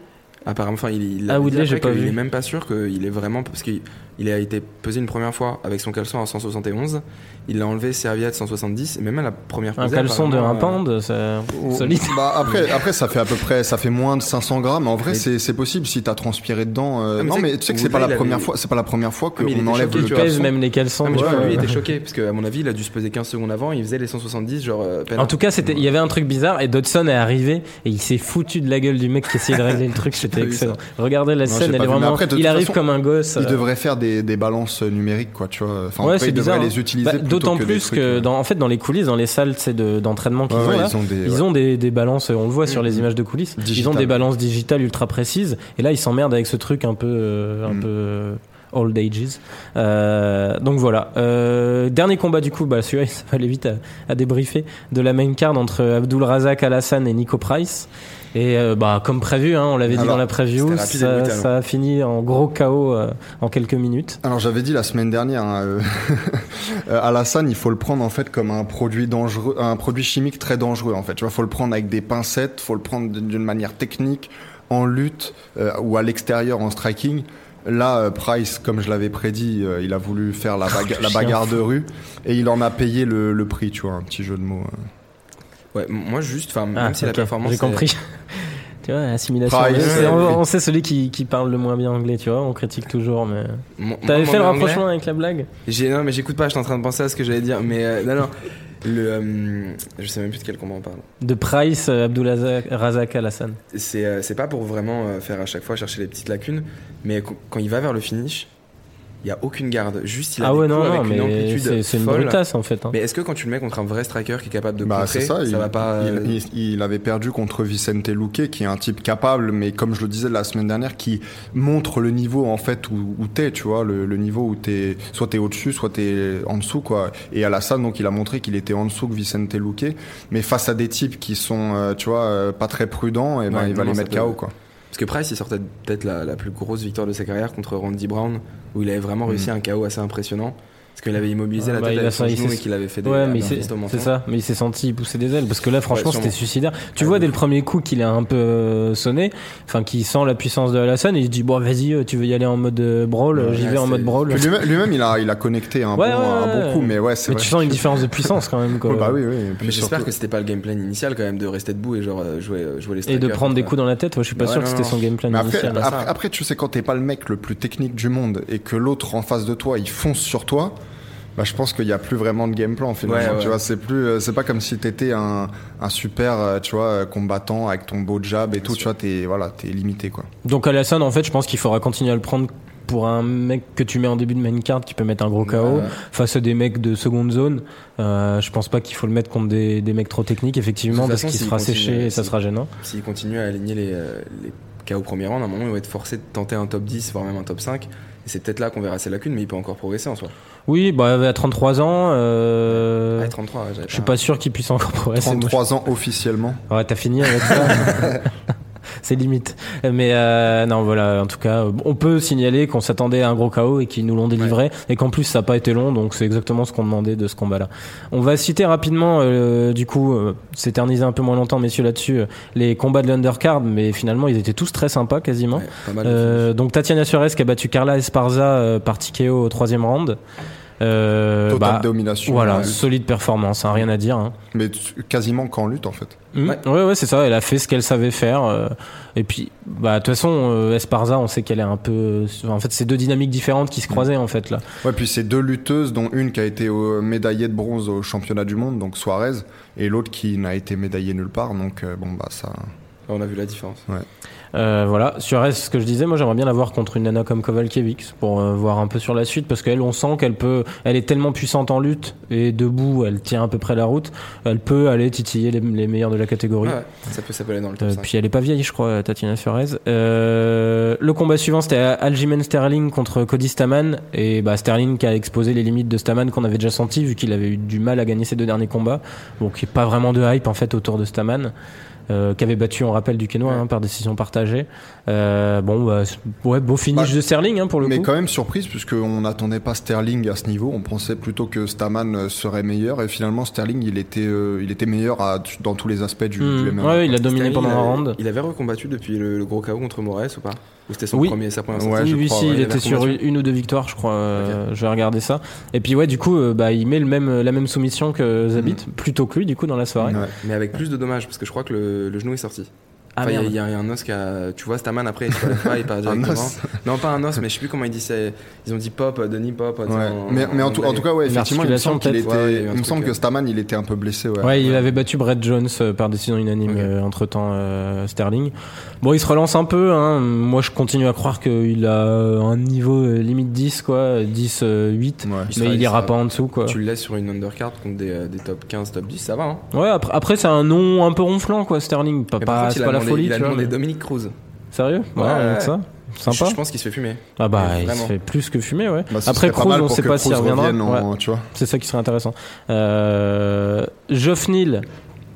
S3: Apparemment, enfin, il, il
S1: Ah,
S3: avait dit
S1: Woodley, pas vu.
S3: est même pas sûr qu'il est vraiment parce qu'il il a été pesé une première fois avec son caleçon à 171, il l'a enlevé serviette 170 et même à la première
S1: Un
S3: pesée,
S1: caleçon de un
S3: apparemment, euh,
S1: pound, c'est solide.
S2: Bah après, après ça fait à peu près, ça fait moins de 500 grammes. En vrai, c'est possible si t'as transpiré dedans. euh,
S3: Ah, mais
S2: non, mais
S3: que
S2: tu sais que c'est pas la
S3: il
S2: première
S3: avait-
S2: fois, c'est pas la première fois
S3: Ah, il
S2: qu'on enlève
S3: choqué,
S2: le caleçon.
S1: même les caleçons.
S3: Ah, mais
S1: ouais,
S3: vois, lui, il était choqué parce qu'à mon avis, il a dû se peser 15 secondes avant, il faisait les 170 genre euh, peine.
S1: En tout cas, c'était, il y avait un truc bizarre et Dodson est arrivé et il s'est foutu de la gueule du mec qui essayait de régler le truc. C'était excellent. Regardez la
S2: Non,
S1: scène, elle est vraiment.
S2: après,
S1: il arrive
S2: façon,
S1: comme un gosse.
S2: Il
S1: euh,
S2: devrait faire des, des balances numériques, quoi, tu vois. Enfin,
S1: Ouais, c'est
S2: il devrait
S1: bizarre.
S2: les utiliser.
S1: Bah, D'autant plus
S2: trucs,
S1: que
S2: euh,
S1: dans, en fait, dans les coulisses, dans les salles d'entraînement qu'ils
S2: ouais,
S1: ont
S2: ouais,
S1: là,
S2: ils ont des,
S1: Ils ont des, des balances, on le voit sur les
S2: Mhm.
S1: images de coulisses, ils ont des balances digitales ultra précises, et là ils s'emmerdent avec ce truc un peu, euh, un
S2: Mhm.
S1: peu old ages. Euh, donc voilà. Euh, dernier combat du coup, bah celui-là ça va aller vite à, à débriefer, de la main card entre Abdul Razak Alassane et Nico Price. Et euh, bah comme prévu, hein, on l'avait dit dans la preview, ça,
S3: brutal, hein.
S1: ça a fini en gros chaos euh, en quelques minutes.
S2: Alors j'avais dit la semaine dernière, hein, euh, euh, Alassane, il faut le prendre en fait comme un produit dangereux, un produit chimique très dangereux en fait. Tu vois, faut le prendre avec des pincettes, faut le prendre d'une manière technique, en lutte euh, ou à l'extérieur en striking. Là, euh, Price, comme je l'avais prédit, euh, il a voulu faire la, baga- la
S1: chien
S2: bagarre de rue et il en a payé le, le prix, tu vois, un petit jeu de mots. euh.
S3: Ouais, moi juste, enfin, même
S1: Ah,
S3: si la performance
S1: j'ai compris. Tu vois, assimilation.
S2: Ouais,
S1: on, sait celui qui, qui parle le moins bien anglais, tu vois. On critique toujours, mais. T'avais fait le
S3: anglais,
S1: rapprochement avec la blague?
S3: J'ai non mais j'écoute pas, j'étais en train de penser à ce que j'allais dire, mais euh, non non. Le, euh, je sais même plus de quel combat on parle.
S1: de Price, euh, Razak Al-Hassan.
S3: C'est euh, c'est pas pour vraiment euh, faire à chaque fois chercher les petites lacunes, mais qu- quand il va vers le finish, il y a aucune garde. Juste il a
S1: Ah
S3: des
S1: ouais,
S3: coups
S1: non, non,
S3: avec une
S1: mais
S3: amplitude
S1: c'est c'est une brutasse en fait. hein.
S3: Mais est-ce que quand tu le mets contre un vrai striker qui est capable de
S2: Bah,
S3: contrer,
S2: c'est ça. il,
S3: va pas
S2: il-
S3: euh,
S2: il- il avait perdu contre Vicente Luque, qui est un type capable, mais comme je le disais la semaine dernière, qui montre le niveau en fait où, où t'es, tu vois, le, le niveau où t'es, soit t'es au-dessus, soit t'es en dessous, quoi. Et Alassane, donc, il a montré qu'il était en dessous que Vicente Luque, mais face à des types qui sont, euh, tu vois, euh, pas très prudents, et ben
S3: Ouais,
S2: il va
S3: non,
S2: les
S3: ça
S2: mettre
S3: peut-
S2: KO, quoi.
S3: Parce que Price, il sortait peut-être la, la plus grosse victoire de sa carrière contre Randy Brown, où il avait vraiment réussi un KO assez impressionnant. Parce qu'il avait immobilisé
S1: Ah,
S3: la
S1: bah,
S3: tête
S1: il a
S3: avec son genou et qu'il avait fait des
S1: Ouais, mais c'est ça. Mais il s'est senti pousser des ailes parce que là, franchement, c'était suicidaire. Tu
S3: Ah,
S1: vois
S3: oui.
S1: dès le premier coup qu'il est un peu euh, sonné, enfin, qu'il sent la puissance de Alassane et il se dit bon, vas-y, euh, tu veux y aller en mode euh, brawl, j'y vais en mode brawl.
S2: Lui-même, il a, il a connecté un,
S1: Ouais,
S2: bon,
S1: ouais,
S2: un bon
S1: ouais.
S2: coup, mais ouais, c'est
S1: Mais
S2: vrai.
S1: tu sens une différence de puissance quand même, quoi.
S2: Ouais, bah oui, oui.
S3: Mais j'espère que c'était pas le game plan initial quand même de rester debout et genre jouer, jouer les
S1: Et de prendre des coups dans la tête, moi je suis pas sûr que c'était son game plan initial.
S2: après, tu sais, quand t'es pas le mec le plus technique du monde et que l'autre en face de toi, il fonce sur toi, bah, je pense qu'il y a plus vraiment de game plan finalement.
S3: Ouais, ouais.
S2: Tu vois, c'est plus, euh, c'est pas comme si t'étais un, un super, euh, tu vois, euh, combattant avec ton beau jab et tout. Tu vois, t'es, voilà, t'es limité quoi.
S1: Donc Alassane, en fait, je pense qu'il faudra continuer à le prendre pour un mec que tu mets en début de main card qui peut mettre un gros KO
S3: Ouais.
S1: face à des mecs de seconde zone. Euh, je pense pas qu'il faut le mettre contre des, des mecs trop techniques, effectivement, parce qu'il sera
S3: continue,
S1: séché et ça
S3: si-
S1: sera gênant.
S3: S'il continue à aligner les, les KO premier round, à un moment, il va être forcé de tenter un top 10, voire même un top 5. Et c'est peut-être là qu'on verra ses lacunes, mais il peut encore progresser en soi.
S1: Oui, bah à 33 ans, euh,
S3: Ah, 33, j'avais
S1: je suis pas sûr qu'il puisse encore progresser. Moi,
S2: 33 ans officiellement.
S1: Ouais, t'as fini avec ça. C'est limite. Mais euh, non, voilà, en tout cas, on peut signaler qu'on s'attendait à un gros KO et qu'ils nous l'ont délivré et qu'en plus ça n'a pas été long, donc c'est exactement ce qu'on demandait de ce combat-là. On va citer rapidement, euh, du coup, euh, s'éterniser un peu moins longtemps, messieurs, là-dessus, euh, les combats de l'undercard, mais finalement ils étaient tous très sympas quasiment.
S3: Ouais,
S1: Euh, donc Tatiana Suarez qui a battu Carla Esparza euh, par TKO au troisième round. Euh,
S2: Totale
S1: bah,
S2: domination.
S1: voilà,
S2: Ouais.
S1: solide performance, hein, rien à dire. Hein.
S2: Mais quasiment qu'en lutte en fait.
S1: Mhm.
S3: Ouais.
S1: Ouais, ouais, c'est ça. Elle a fait ce qu'elle savait faire. euh, et puis, bah, de toute façon, euh, Esparza, on sait qu'elle est un peu. En fait, c'est deux dynamiques différentes qui se croisaient en fait là.
S2: Ouais, puis c'est deux lutteuses, dont une qui a été euh, médaillée de bronze au championnat du monde, donc Suarez, et l'autre qui n'a été médaillée nulle part. Donc euh, bon bah ça.
S3: On a vu la différence.
S1: Euh, voilà. Suarez, ce que je disais, moi j'aimerais bien la voir contre une nana comme Kovalkiewicz pour euh, voir un peu sur la suite parce qu'elle, on sent qu'elle peut. Elle est tellement puissante en lutte et debout, elle tient à peu près la route. Elle peut aller titiller les, les meilleurs de la catégorie.
S3: Ouais, ouais, ça peut s'appeler dans le top
S1: Euh,
S3: 5.
S1: puis elle est pas vieille, je crois, Tatiana Suarez. Euh, le combat suivant, c'était Aljamain Sterling contre Cody Staman. Et bah, Sterling qui a exposé les limites de Staman qu'on avait déjà senti, vu qu'il avait eu du mal à gagner ses deux derniers combats. Donc, il n'y a pas vraiment de hype en fait autour de Staman. Euh, qui avait battu, on rappelle, du
S3: Ouais.
S1: hein, par décision partagée. Euh, bon, bah, ouais, beau finish
S2: Bah,
S1: de Sterling hein, pour le
S2: Mais
S1: coup.
S2: quand même surprise, puisqu'on n'attendait pas Sterling à ce niveau. On pensait plutôt que Staman euh, serait meilleur, et finalement Sterling, il était, euh, il était meilleur à- dans tous les aspects du, du MMA.
S1: ouais, il a dominé
S3: Sterling,
S1: pendant un
S3: avait-
S1: round.
S3: Il avait recombattu depuis le, le gros KO contre Moraes ou pas? Ou c'était son
S1: Oui.
S3: premier, sa première
S2: Ouais, je
S1: oui,
S2: crois,
S1: si,
S2: ouais,
S1: il était sur une ou deux victoires, je crois. euh, Je vais regarder ça. Et puis ouais, du coup, euh, bah, il met le même, la même soumission que Zabit, plutôt que lui, du coup, dans la soirée.
S2: Ouais.
S3: Mais avec plus de dommages, parce que je crois que le, le genou est sorti.
S1: Ah,
S3: il y a- y, y un os qui a. Tu vois, Staman après, il se relève pas, il part directement. Non, pas un os, mais je sais plus comment ils disent. ça. Ils ont dit pop, euh, Denis pop.
S2: Ouais.
S3: en-
S2: Mais, mais en, tout, en tout cas, ouais, effectivement, il me semble qu'il était.
S3: Ouais, il
S2: me semble que
S3: euh.
S2: Staman, il était un peu blessé. Ouais.
S1: Ouais, il avait battu Brett Jones euh, par décision unanime
S3: Ok.
S1: entre temps Sterling. Bon, il se relance un peu. Hein. Moi, je continue à croire qu'il a un niveau euh, limite 10, quoi, 10, euh, 8.
S2: Ouais.
S3: Il
S1: Mais
S3: sera-
S1: il
S3: il
S1: ira
S3: sera-
S1: pas en dessous, quoi.
S3: Tu le laisses sur une undercard contre des, euh, des top 15, top 10, ça va. Hein.
S1: Ouais, après, après c'est un nom un peu ronflant, quoi, Sterling. Pas, pas, la folie,
S3: il a
S1: tu vois,
S3: demandé
S1: mais-
S3: Dominique Cruz.
S1: Sérieux Ouais,
S3: Ouais,
S1: ça. Sympa.
S3: Je, je pense qu'il se fait fumer.
S1: Ah bah, il se fait plus que fumer, ouais.
S2: Bah,
S1: Après Cruz, on sait pas s'il reviendra.
S2: en-
S1: Ouais.
S2: tu vois.
S1: C'est ça qui serait intéressant. Euh, Geoff Neal,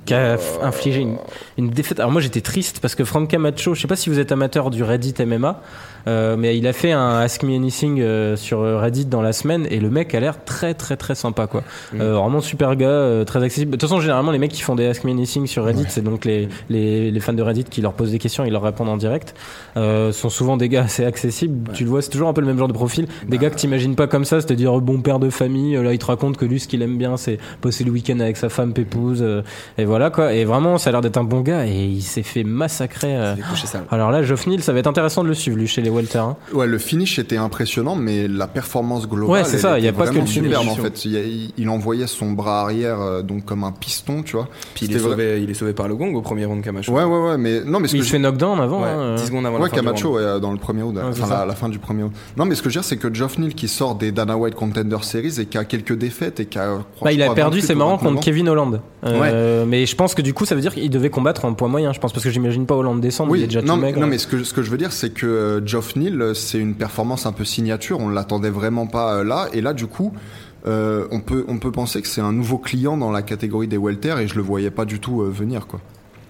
S1: qui a f- infligé une, une défaite. Alors moi j'étais triste parce que Frank Camacho, je sais pas si vous êtes amateur du Reddit MMA, euh, mais il a fait un Ask Me Anything euh, sur Reddit dans la semaine et le mec a l'air très très très sympa quoi.
S3: Mm.
S1: Euh, vraiment super gars, euh, très accessible. De toute façon généralement les mecs qui font des Ask Me Anything sur Reddit,
S2: Ouais.
S1: c'est donc les, les, les fans de Reddit qui leur posent des questions, ils leur répondent en direct. Euh, sont souvent des gars assez accessibles. Tu le vois, c'est toujours un peu le même genre de profil. Des
S3: Bah.
S1: gars que t'imagines pas comme ça, c'est-à-dire bon père de famille. Là, il te raconte que lui, ce qu'il aime bien, c'est passer le week-end avec sa femme pépouse. euh, et voilà. quoi. Et vraiment, ça a l'air d'être un bon gars et il s'est fait massacrer. euh. Alors là, Geoff Neal, ça va être intéressant de le suivre lui chez les Welter. hein.
S2: Ouais, le finish était impressionnant, mais la performance globale.
S1: Ouais, c'est ça,
S2: était
S1: y a pas que le finish.
S2: superbe, en fait. Il, il- il envoyait son bras arrière euh, donc comme un piston, tu vois.
S3: Puis il est, sauvé, il est sauvé par le gong au premier round Camacho.
S2: Ouais, ouais, ouais, mais non, mais ce
S1: Il
S2: que
S1: se fait knockdown avant.
S3: Ouais,
S1: hein,
S3: 10
S1: euh.
S3: secondes avant
S2: Ouais,
S3: la fin du
S2: Camacho,
S3: round.
S2: ouais, dans le premier round, enfin la, la fin du premier round. Non, mais ce que je veux dire, c'est que Geoff Neal qui sort des Dana White Contender Series et qui a quelques défaites et qui a.
S1: Bah, il a perdu,
S2: 28
S1: c'est marrant,
S2: 29
S1: contre. Kevin Holland. Euh, Mais je pense que du coup, ça veut dire qu'il devait combattre en poids moyen, je pense, parce que j'imagine pas Holland descendre, il
S2: Oui,
S1: déjà
S2: non, mais-
S1: maigre.
S2: non, mais ce que, ce que je veux dire, c'est que Geoff Neal, euh, c'est une performance un peu signature. On l'attendait vraiment pas euh, là. Et là, du coup, euh, on, peut, on peut penser que c'est un nouveau client dans la catégorie des welter et je le voyais pas du tout euh, venir, quoi.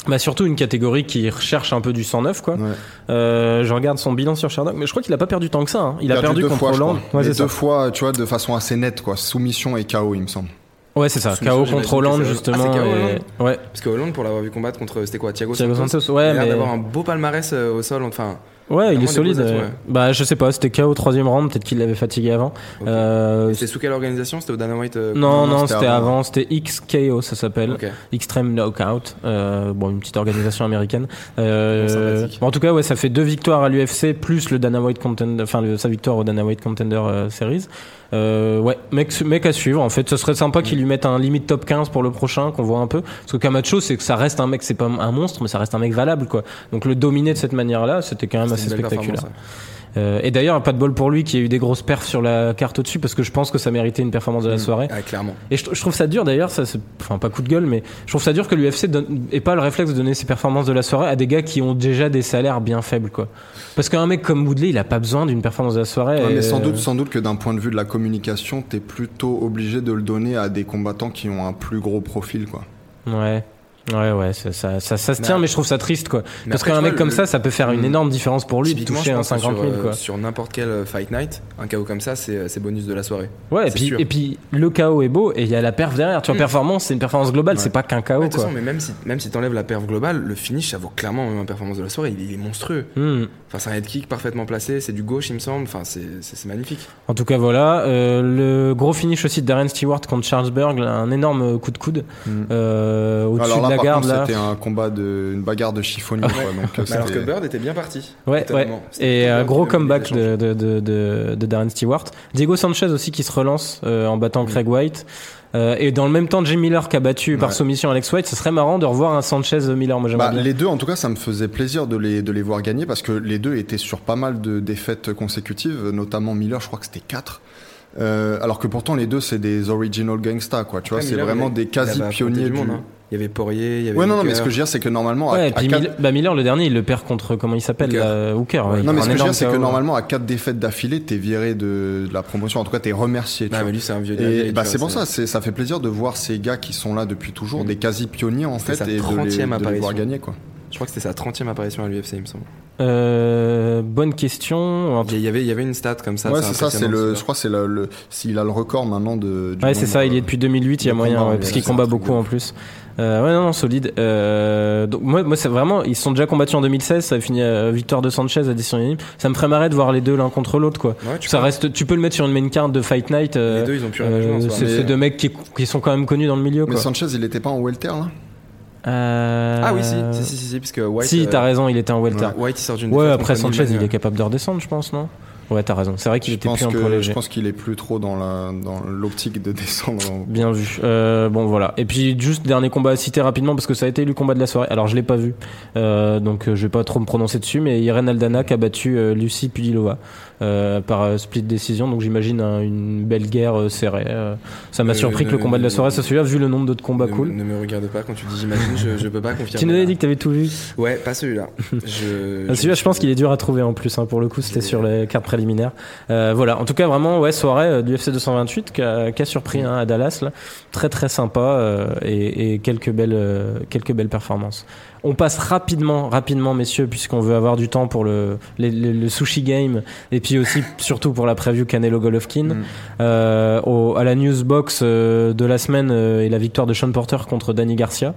S1: Bah, surtout une catégorie qui recherche un peu du 109, quoi.
S2: Ouais.
S1: Euh, je regarde son bilan sur Sherlock, mais je crois qu'il a pas perdu tant que ça. hein. Il a perdu
S2: deux
S1: contre
S2: fois, je
S1: Holland.
S2: crois.
S1: Ouais,
S2: Mais
S1: c'est
S2: deux
S1: ça.
S2: fois, tu vois, de façon assez nette, quoi. Soumission et KO, il me semble.
S1: Ouais, c'est ça. KO contre
S3: que
S1: Holland,
S3: c'est-
S1: justement.
S3: Ah,
S1: et- Ouais,
S3: Parce que Hollande, pour l'avoir vu combattre contre, c'était quoi Thiago,
S1: Thiago
S3: Santos,
S1: Santos. Ouais,
S3: il a l'air
S1: mais.
S3: d'avoir un beau palmarès euh, au sol. Enfin,
S1: Ouais, il est solide.
S3: beaux atouts, ouais.
S1: Bah, je sais pas, c'était KO au troisième round, peut-être qu'il l'avait fatigué avant.
S3: Ok.
S1: Euh,
S3: c'était sous quelle organisation? C'était au Dana White euh,
S1: non,
S2: non, c'était avant.
S1: c'était XKO, ça s'appelle.
S3: Ok.
S1: Extreme Knockout, euh, bon une petite organisation américaine. Euh, en tout cas, ouais, ça fait deux victoires à l'UFC plus le Dana White Contender, enfin sa victoire au Dana White Contender euh, Series. Euh, ouais, mec, mec à suivre. En fait, ce serait sympa qu'il lui mette un limite top 15 pour le prochain, qu'on voit un peu. Parce que Camacho, c'est que ça reste un mec, c'est pas un monstre, mais ça reste un mec valable, quoi. Donc le dominer de cette manière-là, c'était quand même assez spectaculaire. Euh, et d'ailleurs, pas de bol pour lui qui a eu des grosses perfs sur la carte au-dessus, parce que je pense que ça méritait une performance de la
S3: ouais.
S1: soirée.
S3: Ah, clairement.
S1: Et je, je trouve ça dur d'ailleurs, ça c'est enfin pas coup de gueule, mais je trouve ça dur que l'UFC ait pas le réflexe de donner ses performances de la soirée à des gars qui ont déjà des salaires bien faibles quoi. Parce qu'un mec comme Woodley, il a pas besoin d'une performance de la soirée.
S2: Ouais,
S1: et-
S2: mais sans doute, sans doute que d'un point de vue de la communication, t'es plutôt obligé de le donner à des combattants qui ont un plus gros profil, quoi.
S1: Ouais. Ouais, ouais, ça, ça, ça, ça se tient, mais je trouve ça triste, quoi. Parce qu'un mec
S3: vois,
S1: comme
S3: le-
S1: ça, ça peut faire une
S2: Hmm.
S1: énorme différence pour lui de toucher un
S3: pense que
S1: 50 000,
S3: sur, euh,
S1: quoi.
S3: Sur n'importe quel euh, fight night, un KO comme ça, c'est c'est bonus de la soirée.
S1: Ouais, et puis,
S3: sûr.
S1: et puis le KO est beau et il y a la perf derrière. Tu vois,
S3: Hmm.
S1: performance, c'est une performance globale,
S2: Ouais.
S1: c'est pas qu'un KO,
S3: Ouais, de toute
S1: quoi.
S3: façon, mais même si, même si t'enlèves la perf globale, le finish, ça vaut clairement même une performance de la soirée. Il, il est monstrueux.
S1: Hmm.
S3: Enfin, c'est un head kick parfaitement placé, c'est du gauche, il me semble. Enfin, c'est magnifique.
S1: En tout cas, voilà. Euh, le gros finish aussi de Darren Stewart contre Charlesberg, là, un énorme coup de coude
S2: Mm.
S1: euh, au-dessus
S2: Alors là,
S1: de la
S2: par
S1: garde.
S2: contre,
S1: là.
S2: c'était un combat de, une bagarre de chiffonnier, quoi. Donc, euh,
S3: Mais alors que Bird était bien parti.
S1: Ouais, ouais. Et un
S3: Bird
S1: gros comeback de, de, de, de, de Darren Stewart. Diego Sanchez aussi qui se relance euh, en battant
S3: Mm.
S1: Craig White. Euh, et dans le même temps, Jim Miller qui a battu par soumission Alex White. Ce serait marrant de revoir un Sanchez Miller. Moi,
S2: Bah,
S1: bien.
S2: les deux, en tout cas, ça me faisait plaisir de les, de les voir gagner parce que les deux étaient sur pas mal de défaites consécutives, notamment Miller, je crois que c'était 4. Euh, alors que pourtant, les deux, c'est des original gangsta, quoi. Tu vois, c'est vraiment des quasi-pionniers
S3: du
S2: du.
S3: monde. hein. Il y avait Poirier, il y avait.
S2: Ouais, non, non, mais ce que je veux dire, c'est que normalement,
S1: Ouais,
S2: à,
S1: et puis
S2: à quatre-
S1: Mil- bah, Miller, le dernier, il le perd contre, comment il s'appelle
S3: Hooker.
S1: là, Hooker. ouais, il
S2: Non, mais ce que je veux dire, c'est que normalement, à quatre défaites d'affilée, t'es viré de, de la promotion. En tout cas, t'es remercié. tu
S3: Ah,
S2: vois.
S3: mais lui, c'est un vieux
S2: Et bah,
S3: tu
S2: c'est pour ça, ça fait plaisir de voir ces gars qui sont là depuis toujours,
S3: Mm.
S2: des quasi-pionniers en
S3: C'était
S2: fait,
S3: sa
S2: et de les,
S3: 30e
S2: de les voir
S3: apparition.
S2: gagner, quoi.
S3: Je crois que c'était sa 30e apparition à l'UFC, il me semble.
S1: Euh, bonne question.
S3: Il y avait, il y avait une stat comme ça.
S2: ouais, c'est ça, c'est le, je crois que c'est le, s'il a le record maintenant de. du
S1: Ouais, c'est ça, il est
S2: euh,
S1: depuis 2008, il y a moyen, ouais, parce qu'il combat beaucoup en plus. Euh, ouais, non, non, solide. Euh, donc moi, moi c'est vraiment, ils se sont déjà combattus en 2016, ça a fini à victoire de Sanchez à décision unanime. Ça me ferait marrer de voir les deux l'un contre l'autre, quoi.
S3: Ouais, tu
S1: Ça
S3: peux.
S1: reste, tu peux le mettre sur une main card de Fight Night. euh,
S3: Les deux, ils ont plus rien à jouer en
S1: euh, c'est deux mecs qui, qui sont quand même connus dans le milieu,
S2: Mais
S1: quoi.
S2: Sanchez, il était pas en welter là?
S1: Euh,
S3: Ah oui, si, si, si, si, si, parce que White.
S1: si,
S3: euh,
S1: t'as raison, il était en welter.
S3: White, il sort d'une
S1: Ouais, après Sanchez, il est
S3: euh,
S1: capable de redescendre, je pense, non? Ouais, t'as raison. C'est vrai qu'il était plus un
S2: que
S1: poids
S2: je
S1: léger.
S2: pense qu'il est plus trop dans la dans l'optique de descendre. en-
S1: Bien vu. Euh, bon voilà. Et puis juste dernier combat à citer rapidement parce que ça a été le combat de la soirée. Alors je l'ai pas vu, euh, donc euh, je vais pas trop me prononcer dessus. Mais Irene Aldana qui a battu euh, Lucie Pudilova par euh, split décision. Donc j'imagine un- une belle guerre euh, serrée. Euh, ça m'a surpris que le combat de la soirée soit celui-là vu le nombre d'autres combats
S3: ne,
S1: cool.
S3: Ne me regarde pas quand tu dis j'imagine, je, je peux pas confirmer.
S1: Tu nous avais dit que t'avais tout vu.
S3: Ouais, pas celui-là. Je,
S1: Ah, Celui-là, je pense qu'il est dur à trouver en plus. Hein, pour le coup, c'était sur les cartes préliminaires. Euh, voilà. En tout cas, vraiment, ouais, soirée du FC 228 qui a, qui a surpris hein, à Dallas. Là. Très très sympa euh, et, et quelques belles quelques belles performances. On passe rapidement, rapidement, messieurs, puisqu'on veut avoir du temps pour le, le, le sushi game et puis aussi surtout pour la preview Canelo Golovkin.
S2: Mm.
S1: Euh, au- à la newsbox euh, de la semaine euh, et la victoire de Sean Porter contre Danny Garcia.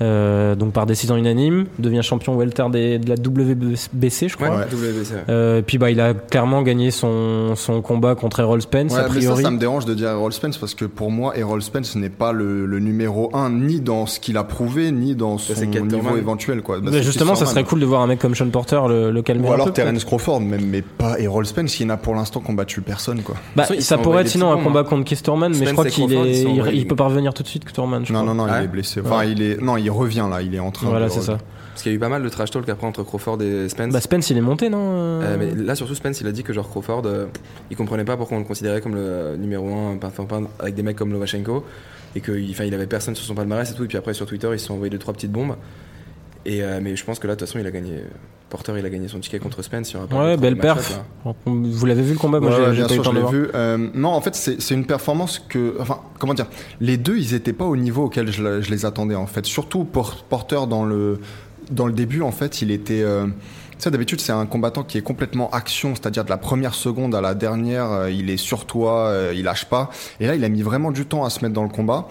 S1: Euh, donc par décision unanime, devient champion welter des- de la WBC, je
S3: Ouais,
S1: crois.
S3: WBC. ouais.
S1: Euh, et puis bah, il a clairement gagné son, son combat contre Errol Spence,
S2: Ouais,
S1: a
S2: ça,
S1: priori.
S2: ça me dérange de dire Errol Spence parce que pour moi, Errol Spence n'est pas le, le numéro 1 ni dans ce qu'il a prouvé, ni dans son
S3: Keith
S2: niveau
S3: Thurman.
S2: éventuel. Quoi. Bah,
S1: Mais
S2: c'est
S1: justement,
S2: Keith
S1: ça serait
S2: Thurman.
S1: cool de voir un mec comme Sean Porter le, le calmer
S2: Ou
S1: un
S2: alors
S1: peu,
S2: Terence Crawford, même, mais pas Errol Spence qui n'a pour l'instant combattu personne. Quoi.
S1: Bah, ça pourrait être sinon un combat
S3: hein.
S1: contre Kisterman, mais je
S3: Spence
S1: crois qu'il il, peut pas revenir tout de suite. Je
S2: Non,
S1: crois.
S2: non, non, il est blessé. Enfin, il est, non, il revient là, il est en train
S1: Voilà,
S2: de.
S1: c'est ça.
S3: Parce qu'il y a eu pas mal de trash talk après entre Crawford et Spence.
S1: Bah, Spence, il est monté, non euh
S3: Euh, mais là surtout Spence il a dit que genre Crawford euh, il comprenait pas pourquoi on le considérait comme le numéro 1 enfin, pas- avec des mecs comme Lomachenko et qu'il enfin, il avait personne sur son palmarès et tout et puis après sur Twitter ils se sont envoyés deux trois petites bombes et euh, mais je pense que là de toute façon il a gagné Porter il a gagné son ticket contre Spence il y aura pas
S1: Ouais,
S3: de
S1: belle perf.
S3: là.
S1: Vous l'avez vu le combat? Moi,
S2: Ouais,
S1: j'ai-
S2: ouais,
S1: j'ai
S2: bien sûr, je l'ai vu. Euh, non, en fait, c'est c'est une performance que, enfin, comment dire, les deux, ils étaient pas au niveau auquel je, le- je les attendais en fait. Surtout pour Porter dans le dans le début, en fait, il était. euh, tu sais, d'habitude, c'est un combattant qui est complètement action, c'est-à-dire de la première seconde à la dernière, euh, il est sur toi, euh, il lâche pas. Et là, il a mis vraiment du temps à se mettre dans le combat.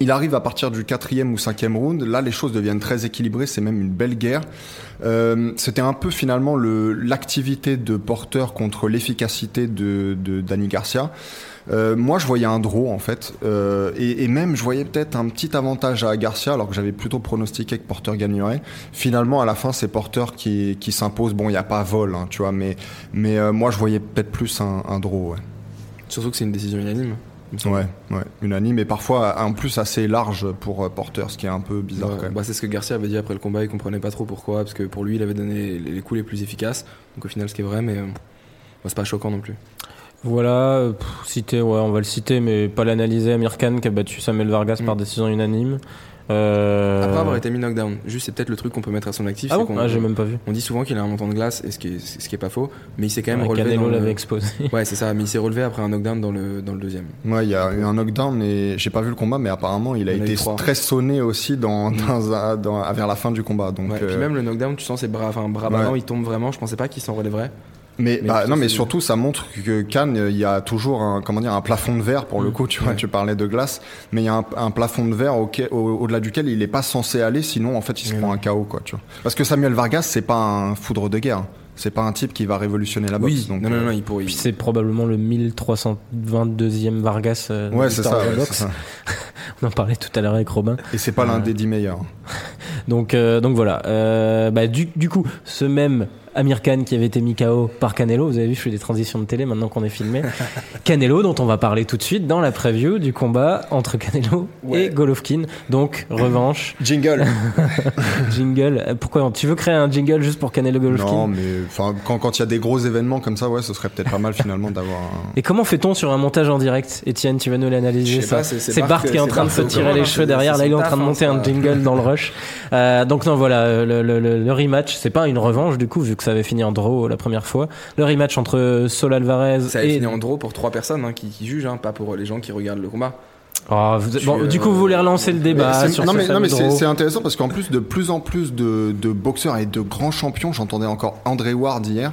S2: Il arrive à partir du quatrième ou cinquième round. Là, les choses deviennent très équilibrées. C'est même une belle guerre. Euh, C'était un peu finalement le- l'activité de Porter contre l'efficacité de, de Danny Garcia. Euh, moi, je voyais un draw en fait, Euh, et, même je voyais peut-être un petit avantage à Garcia, alors que j'avais plutôt pronostiqué que Porter gagnerait. Finalement, à la fin, c'est Porter qui, qui s'impose. Bon, il n'y a pas vol, hein, tu vois, mais mais moi, je voyais peut-être plus un, draw.
S3: Surtout que c'est une décision unanime.
S2: Ouais, ouais, unanime et parfois en plus assez large pour euh, Porter, ce qui est un peu bizarre
S3: Ouais,
S2: quand même.
S3: bah, c'est ce que Garcia avait dit après le combat, il comprenait pas trop pourquoi, parce que pour lui il avait donné les coups les plus efficaces, donc au final ce qui est vrai, mais euh, bah, c'est pas choquant non plus.
S1: Voilà, euh, pff, citer, ouais, on va le citer, mais pas l'analyser. Amir Khan qui a battu Samuel Vargas par
S3: Mm.
S1: décision unanime. Euh,
S3: Après avoir été mis knockdown, juste c'est peut-être le truc qu'on peut mettre à son actif,
S1: Ah bon Ah, j'ai même pas vu.
S3: on dit souvent qu'il a un montant de glace, et ce qui est, ce qui est pas faux, mais il s'est quand même
S1: Ouais,
S3: relevé.
S1: Canelo
S3: dans le-
S1: l'avait exposé.
S3: Ouais, c'est ça, mais il s'est relevé après un knockdown dans le, dans le deuxième.
S2: Ouais, il y a eu un knockdown et j'ai pas vu le combat, mais apparemment il a
S3: a
S2: été
S3: trois.
S2: très sonné aussi dans,
S3: Mm.
S2: dans, vers la fin du combat. Donc,
S3: Ouais,
S2: euh,
S3: Puis même le knockdown, tu sens ses bras, enfin bras
S2: Ouais.
S3: ballants, il tombe vraiment, je pensais pas qu'il s'en relèverait.
S2: Mais,
S3: mais
S2: bah, non, mais surtout ça montre que Cannes, il y a toujours un comment dire un plafond de verre pour le
S3: Mm.
S2: coup. Tu vois,
S3: Ouais.
S2: tu parlais de glace, mais il y a un, un plafond de verre au- au-delà duquel il est pas censé aller, sinon en fait il se
S3: Ouais,
S2: prend un KO quoi. Tu vois. Parce que Samuel Vargas c'est pas un foudre de guerre, c'est pas un type qui va révolutionner la boxe.
S3: oui,
S2: donc,
S3: non, non,
S2: euh,
S3: non, il pourrait.
S1: Puis c'est probablement le 1322e Vargas. euh,
S2: Ouais, c'est ça,
S1: de la
S2: ouais,
S1: boxe.
S2: c'est ça.
S1: On en parlait tout à l'heure avec Robin.
S2: Et c'est pas l'un
S1: Ouais.
S2: des dix meilleurs.
S1: Donc, euh, donc voilà. Euh, bah, du, du coup, ce même Amir Khan qui avait été mis KO par Canelo, vous avez vu, je fais des transitions de télé maintenant qu'on est filmé. Canelo, dont on va parler tout de suite dans la preview du combat entre Canelo
S2: Ouais.
S1: et Golovkin. Donc, revanche,
S2: Jingle.
S1: jingle. Pourquoi Tu veux créer un jingle juste pour Canelo Golovkin?
S2: Non, mais quand quand il y a des gros événements comme ça, ouais, ce serait peut-être pas mal finalement d'avoir. Un...
S1: Et comment fait-on sur un montage en direct? Étienne, tu vas nous l'analyser ça.
S3: c'est- Bart
S1: qui est en train de se tirer les
S3: hein,
S1: cheveux derrière. Là, il est en train de
S3: hein,
S1: monter un
S3: pas-
S1: jingle dans le rush. Euh, donc non, voilà, le, le- le- le rematch, c'est pas une revanche du coup, vu que ça avait fini en draw la première fois. Le rematch entre Sol Alvarez
S3: Ça a
S1: et
S3: fini en draw pour trois personnes hein, qui, qui jugent, hein, pas pour les gens qui regardent le combat.
S1: Oh, vous-
S3: Tu,
S1: bon,
S3: euh,
S1: du coup, vous voulez relancer le débat
S2: Mais c'est-
S1: sur
S2: non,
S1: ce
S2: mais, non,
S1: fameux
S2: mais c'est
S1: draw.
S2: c'est intéressant parce qu'en plus de plus en plus de, de boxeurs et de grands champions, j'entendais encore André Ward hier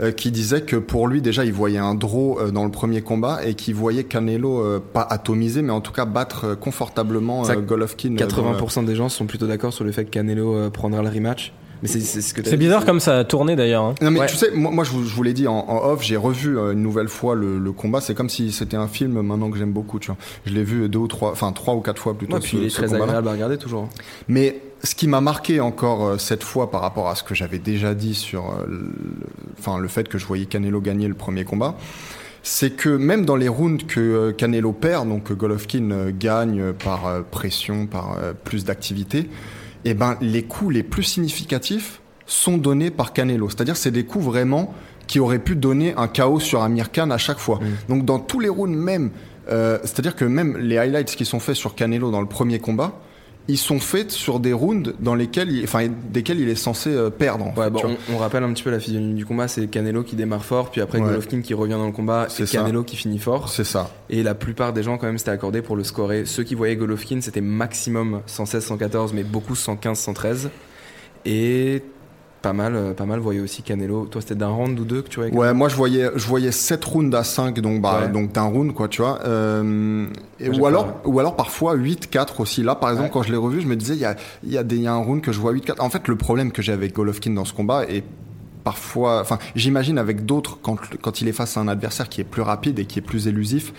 S2: euh, qui disait que pour lui déjà il voyait un draw euh, dans le premier combat et qu'il voyait Canelo euh, pas atomiser mais en tout cas battre euh, confortablement
S3: Ça,
S2: euh, Golovkin. euh, dans le-
S3: 80% des gens sont plutôt d'accord sur le fait que Canelo euh, prendra le rematch. Mais c'est ce que
S1: bizarre comme ça a tourné d'ailleurs. hein.
S2: Non mais
S3: Ouais.
S2: tu sais, moi, moi je, vous, je vous l'ai dit en, en off, j'ai revu euh, une nouvelle fois le, le combat. C'est comme si c'était un film maintenant que j'aime beaucoup. Tu vois, je l'ai vu deux ou trois, enfin trois ou quatre fois plutôt.
S3: Ouais, puis
S2: ce-
S3: il est très agréable à regarder toujours.
S2: Mais ce qui m'a marqué encore euh, cette fois par rapport à ce que j'avais déjà dit sur euh, le, enfin, le fait que je voyais Canelo gagner le premier combat, c'est que même dans les rounds que euh, Canelo perd, donc Golovkin gagne par pression, par plus d'activité, eh ben, les coups les plus significatifs sont donnés par Canelo. C'est-à-dire c'est des coups vraiment qui auraient pu donner un chaos sur Amir Khan à chaque fois. Donc dans tous les rounds même, euh, c'est-à-dire que même les highlights qui sont faits sur Canelo dans le premier combat, ils sont faits sur des rounds dans lesquels, il, enfin, desquels il est censé euh, perdre. en
S3: Ouais,
S2: fait,
S3: bon,
S2: tu vois.
S3: on, on rappelle un petit peu la physionomie du combat, c'est Canelo qui démarre fort, puis après
S2: Ouais.
S3: Golovkin qui revient dans le combat,
S2: C'est ça.
S3: Canelo qui finit fort.
S2: C'est ça.
S3: Et la plupart des gens quand même s'étaient accordés pour le scorer. Ceux qui voyaient Golovkin, c'était maximum 116-114, mais beaucoup 115-113. Et pas mal, euh, pas mal. Voyez aussi Canelo. Toi, c'était d'un round ou deux que tu voyais
S2: Ouais, moi je voyais, je voyais 7 rounds à 5, donc, bah,
S3: Ouais.
S2: donc d'un round, quoi, tu vois. Euh, et- ou, alors, ou alors parfois 8-4 aussi. Là, par exemple,
S3: Ouais.
S2: quand je l'ai revu, je me disais, il y a, il y, a des- il y a un round que je vois 8-4. En fait, le problème que j'ai avec Golovkin dans ce combat, et parfois, enfin, j'imagine avec d'autres, quand, quand il est face à un adversaire qui est plus rapide et qui est plus élusif,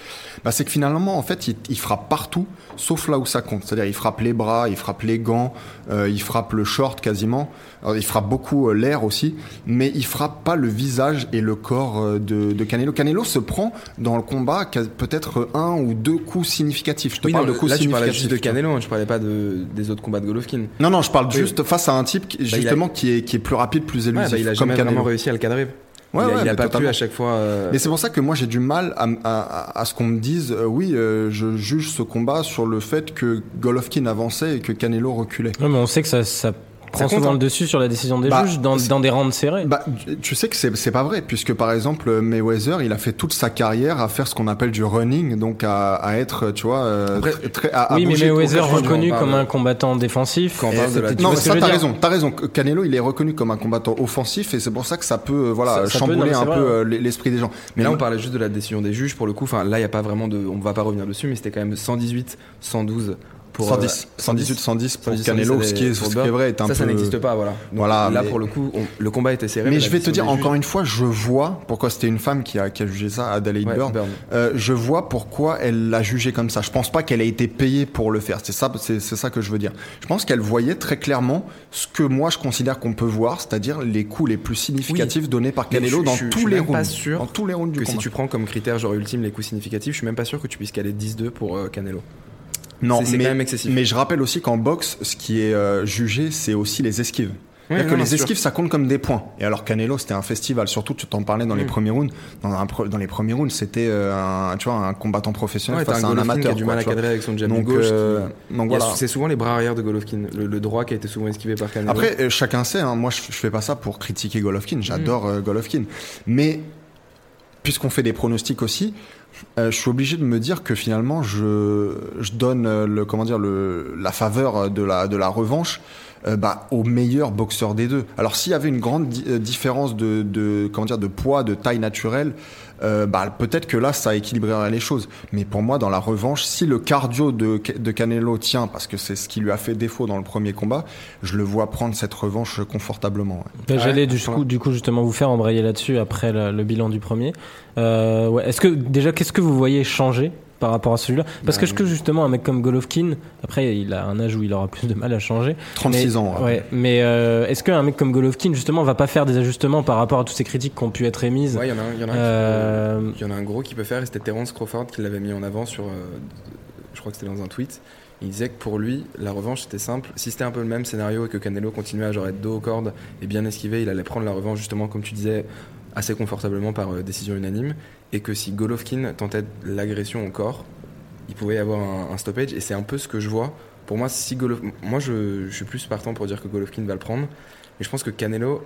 S2: bah, c'est que finalement, en fait, il, il frappe partout, sauf là où ça compte. C'est-à-dire, il frappe les bras, il frappe les gants, euh, il frappe le short quasiment. Alors, il frappe beaucoup euh, l'air aussi, mais il frappe pas le visage et le corps euh, de, de Canelo. Canelo se prend dans le combat peut-être un ou deux coups significatifs. Je te
S3: Oui,
S2: parle
S3: non,
S2: de coups
S3: là, tu
S2: significatifs.
S3: juste de. Canelo, hein, je parlais pas de, des autres combats de Golovkin.
S2: Non, non, je parle
S3: Oui.
S2: juste face à un type
S3: a-
S2: justement qui, est, qui est plus rapide, plus
S3: Ouais,
S2: élusif,
S3: bah, il a
S2: comme
S3: jamais
S2: Canelo.
S3: vraiment réussi à le cadrer.
S2: Ouais,
S3: il
S2: ouais, mais
S3: pas pu
S2: totalement.
S3: à chaque fois. euh,
S2: Mais c'est pour ça que moi j'ai du mal à, à, à ce qu'on me dise euh, oui, euh, je juge ce combat sur le fait que Golovkin avançait et que Canelo reculait.
S1: Ouais, mais on sait que ça, ça prend souvent
S3: hein.
S1: le dessus sur la décision des
S2: Bah,
S1: juges dans, des rounds serrés.
S2: Bah, tu sais que c'est c'est pas vrai, puisque par exemple Mayweather, il a fait toute sa carrière à faire ce qu'on appelle du running, donc à, à être, tu vois, euh,
S3: Après-
S2: très, très- à, à
S1: oui, mais Mayweather reconnu
S3: parle-
S1: comme un combattant défensif.
S3: Quand on
S2: Et
S3: parle de la-
S2: non, mais ça t'as raison, t'as raison. Canelo, il est reconnu comme un combattant offensif et c'est pour ça que ça peut, euh, voilà,
S1: Ça- ça peut,
S2: chambouler
S1: non,
S2: un peu euh, l'esprit des gens.
S3: Mais là, on parlait juste de la décision des juges. Pour le coup, enfin, là, il y a pas vraiment de. On va pas revenir dessus, mais c'était quand même 118, 112 pour.
S2: 110,
S3: euh,
S2: 118, 110 pour
S3: 110,
S2: Canelo,
S3: 110,
S2: ce qui est, ce qui est vrai est un
S3: ça,
S2: peu.
S3: ça n'existe pas, voilà. Donc,
S2: Voilà,
S3: Là,
S2: mais-
S3: pour le coup, on- le combat était serré.
S2: Mais je vais te dire encore une fois, je vois pourquoi c'était une femme qui a, qui a jugé ça, Adelaide
S3: Ouais,
S2: Byrne. Euh, je vois pourquoi elle l'a jugé comme ça. Je pense pas qu'elle ait été payée pour le faire. C'est ça, c'est ça que je veux dire. Je pense qu'elle voyait très clairement ce que moi je considère qu'on peut voir, c'est-à-dire les coups les plus significatifs donnés par Canelo
S3: je-
S2: dans
S3: je-
S2: tous les
S3: pas
S2: rounds.
S3: sûr
S2: dans tous les rounds du
S3: Que si
S2: combat.
S3: tu prends comme critère genre ultime les coups significatifs, je suis même pas sûr que tu puisses caler 10-2 pour euh, Canelo.
S2: Non,
S3: c'est- quand même excessif.
S2: mais je rappelle aussi qu'en boxe, ce qui est euh, jugé, c'est aussi les esquives.
S3: Oui, non,
S2: que les esquives, ça compte comme des points. Et alors Canelo, c'était un festival. Surtout, tu t'en parlais dans les
S3: Mm.
S2: premiers rounds. Dans, un pre- dans les premiers rounds, c'était euh, un, tu vois, un combattant professionnel
S3: Ouais,
S2: face
S3: un
S2: à un amateur.
S3: qui a du
S2: quoi,
S3: mal à cadrer avec son jab
S2: Donc,
S3: du gauche.
S2: euh,
S3: qui-
S2: donc voilà.
S3: C'est souvent les bras arrière de Golovkin. Le, le droit qui a été souvent esquivé par Canelo.
S2: Après, chacun sait, hein, moi je, je fais pas ça pour critiquer Golovkin, j'adore euh, Golovkin. Mais puisqu'on fait des pronostics aussi, euh, je suis obligé de me dire que finalement je, donne euh, dire, la faveur de la, de la revanche euh, bah, au meilleur boxeur des deux. Alors s'il y avait une grande di- euh, différence de, comment dire, de poids, de taille naturelle, euh, bah, peut-être que là ça équilibrerait les choses. Mais pour moi, dans la revanche, si le cardio de, de Canelo tient, parce que c'est ce qui lui a fait défaut dans le premier combat, je le vois prendre cette revanche confortablement. ouais.
S1: Ben, J'allais du coup, du coup justement vous faire embrayer là-dessus après le, le bilan du premier. Euh, ouais. Est-ce que déjà qu'est-ce que vous voyez changer par rapport à celui-là Parce que
S3: Bah,
S1: est-ce que justement un mec comme Golovkin, après il a un âge où il aura plus de mal à changer.
S2: 36
S1: mais,
S2: ans. ouais.
S1: Ouais. Mais euh, est-ce qu'un mec comme Golovkin justement va pas faire des ajustements par rapport à toutes ces critiques qui ont pu être émises?
S3: Ouais, il y en a un, il y en a un qui
S1: Euh,
S3: il y en a un gros qui peut faire, et c'était Terence Crawford qui l'avait mis en avant sur. euh, je crois que c'était dans un tweet. Il disait que pour lui, la revanche c'était simple. Si c'était un peu le même scénario et que Canelo continuait à genre être dos aux cordes et bien esquivé, il allait prendre la revanche justement, comme tu disais, assez confortablement par euh, décision unanime. Et que si Golovkin tentait l'agression corps, il pouvait y avoir un, un stoppage. Et c'est un peu ce que je vois. Pour moi, si Golov... moi je, je suis plus partant pour dire que Golovkin va le prendre. Mais je pense que Canelo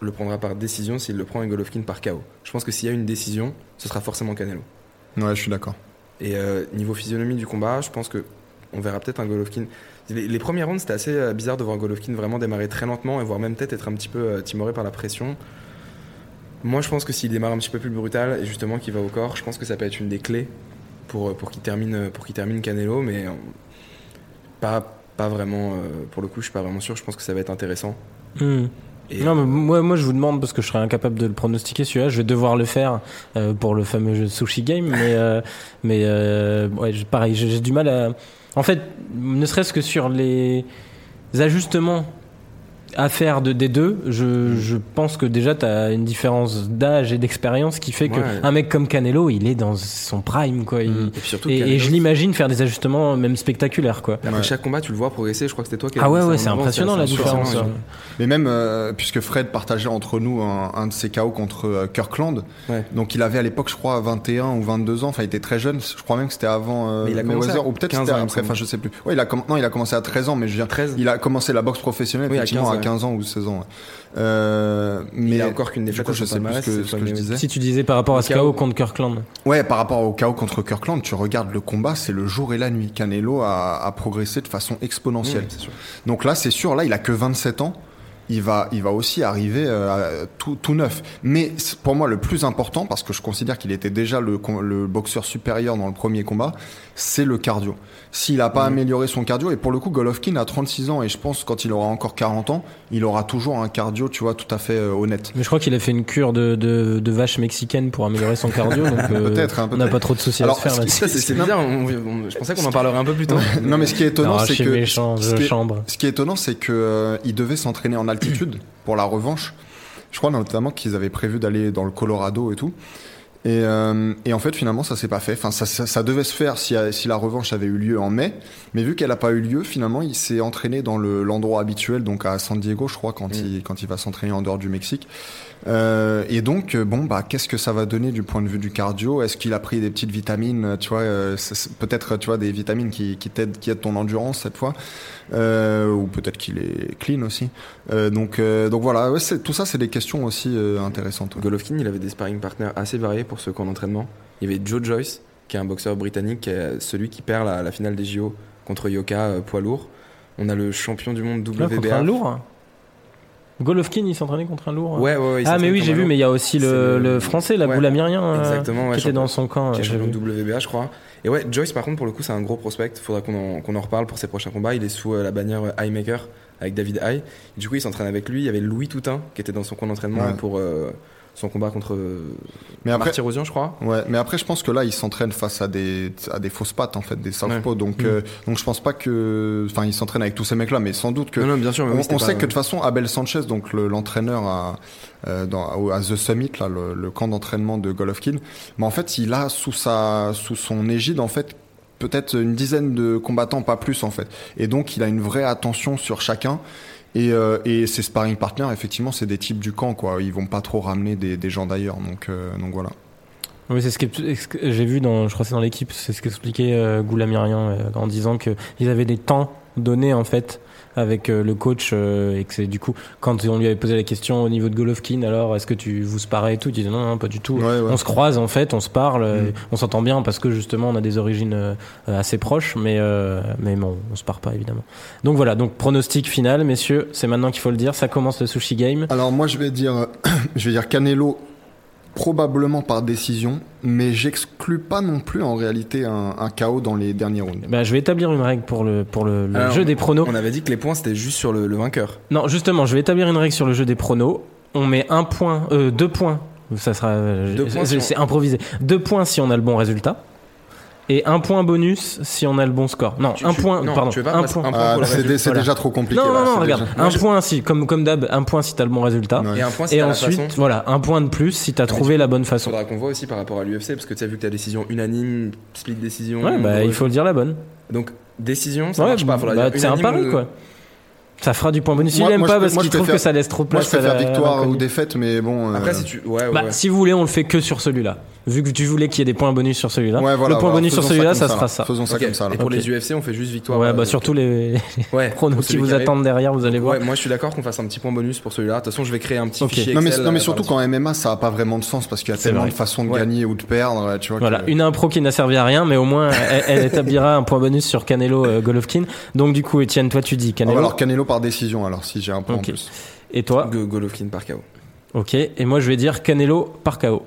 S3: le prendra par décision s'il le prend et Golovkin par KO. Je pense que s'il y a une décision, ce sera forcément Canelo.
S2: Ouais, je suis d'accord.
S3: Et euh, niveau physionomie du combat, je pense que on verra peut-être un Golovkin. Les, les premières rounds, c'était assez euh, bizarre de voir Golovkin vraiment démarrer très lentement et voire même peut-être être un petit peu timoré par la pression. Moi, je pense que s'il démarre un petit peu plus brutal et justement qu'il va au corps, je pense que ça peut être une des clés pour, euh, pour qu'il termine, pour qu'il termine Canelo, mais euh, pas, pas vraiment. euh, pour le coup, je suis pas vraiment sûr. Je pense que ça va être intéressant.
S1: hmm.
S3: Et,
S1: Non, mais moi, moi, je vous demande parce que je serais incapable de le pronostiquer celui-là. Je vais devoir le faire euh, pour le fameux jeu Sushi Game, mais euh, mais euh, ouais, pareil, j'ai du mal à. En fait, ne serait-ce que sur les ajustements à faire de, des deux, je, je pense que déjà tu as une différence d'âge et d'expérience qui fait que
S3: Ouais.
S1: un mec comme Canelo, il est dans son prime quoi. Il-
S3: et puis surtout,
S1: et, et
S3: Canelo,
S1: je l'imagine faire des ajustements même spectaculaires quoi.
S3: Après
S2: Ouais.
S3: chaque combat, tu le vois progresser. Je crois que c'était toi qui
S1: Ah ouais ouais, c'est impressionnant la différence.
S2: Mais même, euh, puisque Fred partageait entre nous un, un de ses KO contre euh, Kirkland,
S3: Ouais.
S2: donc il avait à l'époque, je crois, 21 ou 22 ans, enfin il était très jeune, je crois même que c'était avant euh,
S3: Mais il a commencé
S2: Mayweather,
S3: à
S2: ou peut-être
S3: 15
S2: c'était après, enfin je sais plus. Ouais, il a, non, il a commencé à 13 ans, mais je veux dire,
S3: 13.
S2: il a commencé la boxe professionnelle
S3: Oui, à
S2: effectivement
S3: 15,
S2: à 15 ans ou 16 ans. ouais. Euh, mais
S3: Il a encore qu'une
S2: du
S3: défaite
S2: coup,
S3: à
S2: je sais plus ce que, ce je disais.
S1: Si tu disais par rapport à ce
S3: KO.
S1: Contre Kirkland.
S2: Ouais, par rapport au KO contre Kirkland, tu regardes le combat, c'est le jour et la nuit. Canelo a, a progressé de façon exponentielle.
S3: Mmh, c'est sûr.
S2: Donc là, c'est sûr, là, il a que 27 ans. Il va, il va aussi arriver euh, tout, tout neuf. Mais pour moi, le plus important, parce que je considère qu'il était déjà le, boxeur supérieur dans le premier combat, c'est le cardio. S'il n'a pas amélioré son cardio, et pour le coup, Golovkin a 36 ans, et je pense quand il aura encore 40 ans, il aura toujours un cardio, tu vois, tout à fait euh, honnête.
S1: Mais je crois qu'il a fait une cure de, de, de vache mexicaine pour améliorer son cardio. donc euh,
S2: Peut-être, hein,
S1: on n'a pas trop de soucis
S2: Alors,
S1: à se faire
S2: ce
S3: c'est bizarre. on- on- je pensais qu'on en parlerait un peu plus tôt.
S2: non, mais ce qui est étonnant,
S1: Non,
S2: c'est que
S1: méchant,
S2: ce qui est-
S1: chambre.
S2: Ce qui est étonnant, c'est que euh, il devait s'entraîner en altitude pour la revanche. Je crois notamment qu'ils avaient prévu d'aller dans le Colorado et tout. Et, euh, et en fait, finalement, ça s'est pas fait. Enfin, ça, ça, ça devait se faire si, si la revanche avait eu lieu en mai. Mais vu qu'elle n'a pas eu lieu, finalement, il s'est entraîné dans le- l'endroit habituel, donc à San Diego, je crois, quand, il, quand il va s'entraîner en dehors du Mexique. Euh, et donc, euh, bon, bah, qu'est-ce que ça va donner du point de vue du cardio? Est-ce qu'il a pris des petites vitamines, tu vois, euh, peut-être, tu vois, des vitamines qui, qui t'aident, qui aident ton endurance cette fois, ou peut-être qu'il est clean aussi. Euh, donc, euh, donc voilà, ouais, tout ça, c'est des questions aussi euh, intéressantes. ouais.
S3: Golovkin, il avait des sparring partners assez variés pour ceux qui en entraînement. Il y avait Joe Joyce, qui est un boxeur britannique, qui est celui qui perd la, la finale des JO contre Yoka, euh, poids lourd. On a le champion du monde
S1: Là, contre
S3: WBA.
S1: un lourd. hein. Golovkin, il s'entraînait contre un lourd. hein.
S3: Ouais, ouais, ouais, il
S1: ah, mais oui, j'ai vu, mais il y a aussi le,
S3: le-
S1: le français, la
S3: Ouais.
S1: Euh,
S3: Exactement, ouais,
S1: qui était
S3: champion-
S1: dans son camp.
S3: qui est champion WBA, je crois. Et ouais, Joyce, par contre, pour le coup, c'est un gros prospect. Faudra qu'on en, reparle pour ses prochains combats. Il est sous euh, la bannière euh, Eye Maker avec David Eye. Et du coup, il s'entraîne avec lui. Il y avait Louis Toutin qui était dans son camp d'entraînement
S2: Ouais.
S3: pour euh, son combat contre
S2: Mais après,
S3: je crois.
S2: Ouais, mais après, je pense que là, il s'entraîne face à des, à des fausses pattes, en fait, des southpaws. Donc,
S1: Mm.
S2: euh, donc, je pense pas que, enfin, il s'entraîne avec tous ces mecs-là, mais sans doute que.
S3: Non, non, bien sûr. mais
S2: on
S3: c'était
S2: on
S3: pas-
S2: sait que de toute façon, Abel Sanchez, donc le- l'entraîneur à, euh, dans, à The Summit, là, le, le camp d'entraînement de Golovkin, mais en fait, il a sous sa, sous son égide, en fait, peut-être une dizaine de combattants, pas plus, en fait. Et donc, il a une vraie attention sur chacun. Et, euh, et ses sparring partners, effectivement, c'est des types du camp, quoi. Ils vont pas trop ramener des, gens d'ailleurs. Donc, euh, donc voilà.
S1: Oui, c'est ce que j'ai vu dans, je crois c'est dans l'équipe, c'est ce qu'expliquait euh, Goulamirian en disant que ils avaient des temps donnés en fait avec euh, le coach euh, et que c'est du coup quand on lui avait posé la question au niveau de Golovkin alors est-ce que tu vous sparez et tout il disait non, non pas du tout
S2: Ouais, ouais.
S1: on se croise en fait on se parle euh,
S2: Mm.
S1: on s'entend bien parce que justement on a des origines euh, assez proches mais euh, mais bon on se part pas évidemment donc voilà donc pronostic final messieurs c'est maintenant qu'il faut le dire ça commence le sushi game
S2: Alors moi je vais dire, je vais dire Canelo probablement par décision, mais j'exclus pas non plus en réalité un, un KO dans les derniers rounds.
S1: bah, je vais établir une règle pour le pour le, le
S3: Alors,
S1: jeu des pronos
S3: On avait dit que les points c'était juste sur le, le vainqueur.
S1: Non, justement, je vais établir une règle sur le jeu des pronos. On met un point, euh, deux points. Ça sera,
S3: Deux points
S1: c'est
S3: si
S1: c'est improvisé. Deux points si on a le bon résultat. Et un point bonus si on a le bon score. Non,
S3: Tu-
S1: un
S3: tu-
S1: point,
S3: non,
S1: pardon.
S3: tu veux pas
S1: un point.
S2: Ah, c'est
S1: Voilà.
S2: déjà trop compliqué.
S1: Non,
S2: là,
S1: non, non, regarde.
S2: déjà-
S1: Un point si, comme, comme d'hab, un point si t'as le bon résultat.
S2: Ouais.
S3: Et un point si
S1: Et ensuite,
S3: façon.
S1: voilà, un point de plus si t'as trouvé la bonne façon.
S3: Faudra qu'on voit aussi par rapport à l'UFC parce que tu as vu que ta décision unanime, split décision.
S1: Ouais, bah, il faut le dire la bonne.
S3: Donc décision, ça
S1: Ouais,
S3: marche pas.
S1: Bah, c'est un pari,
S3: ou-
S1: quoi. Ça fera du point bonus.
S2: Moi-
S1: il aime
S2: moi, je
S1: pas
S2: peux-
S1: parce
S2: moi,
S1: qu'il
S2: je
S1: trouve
S2: préfère-
S1: que ça laisse trop de
S2: Moi
S1: place
S2: je préfère
S1: à la- à
S2: victoire ou défaite, mais bon.
S3: Après,
S2: euh,
S3: si tu. Ouais, ouais.
S1: Bah,
S3: ouais.
S1: si vous voulez, on le fait que sur celui-là. Vu que tu voulais qu'il y ait des points bonus sur celui-là.
S2: ouais, voilà,
S1: le point
S2: voilà,
S1: bonus sur celui-là, ça, sera ça.
S2: Faisons ça comme ça. là.
S3: Et pour les UFC, on fait juste victoire.
S1: Ouais,
S3: euh,
S1: bah surtout les
S3: ouais,
S1: pronos qui vous attendent derrière, vous allez voir.
S3: Ouais, moi je suis d'accord qu'on fasse un petit point bonus pour celui-là. De toute façon, je vais créer un petit fichier
S2: Non mais,
S3: euh,
S2: surtout qu'en MMA ça a pas vraiment de sens parce qu'il y a tellement de façons de gagner ou de perdre, tu vois.
S1: Voilà, une impro qui n'a servi à rien, mais au moins elle, établira un point bonus sur Canelo euh, Golovkin. Donc du coup, Étienne, toi tu dis Canelo.
S2: alors Canelo par décision alors si j'ai un point
S1: Ok.
S2: en plus.
S1: Et toi
S3: Go- Golovkin par KO.
S1: Ok. Et moi je vais dire Canelo par KO.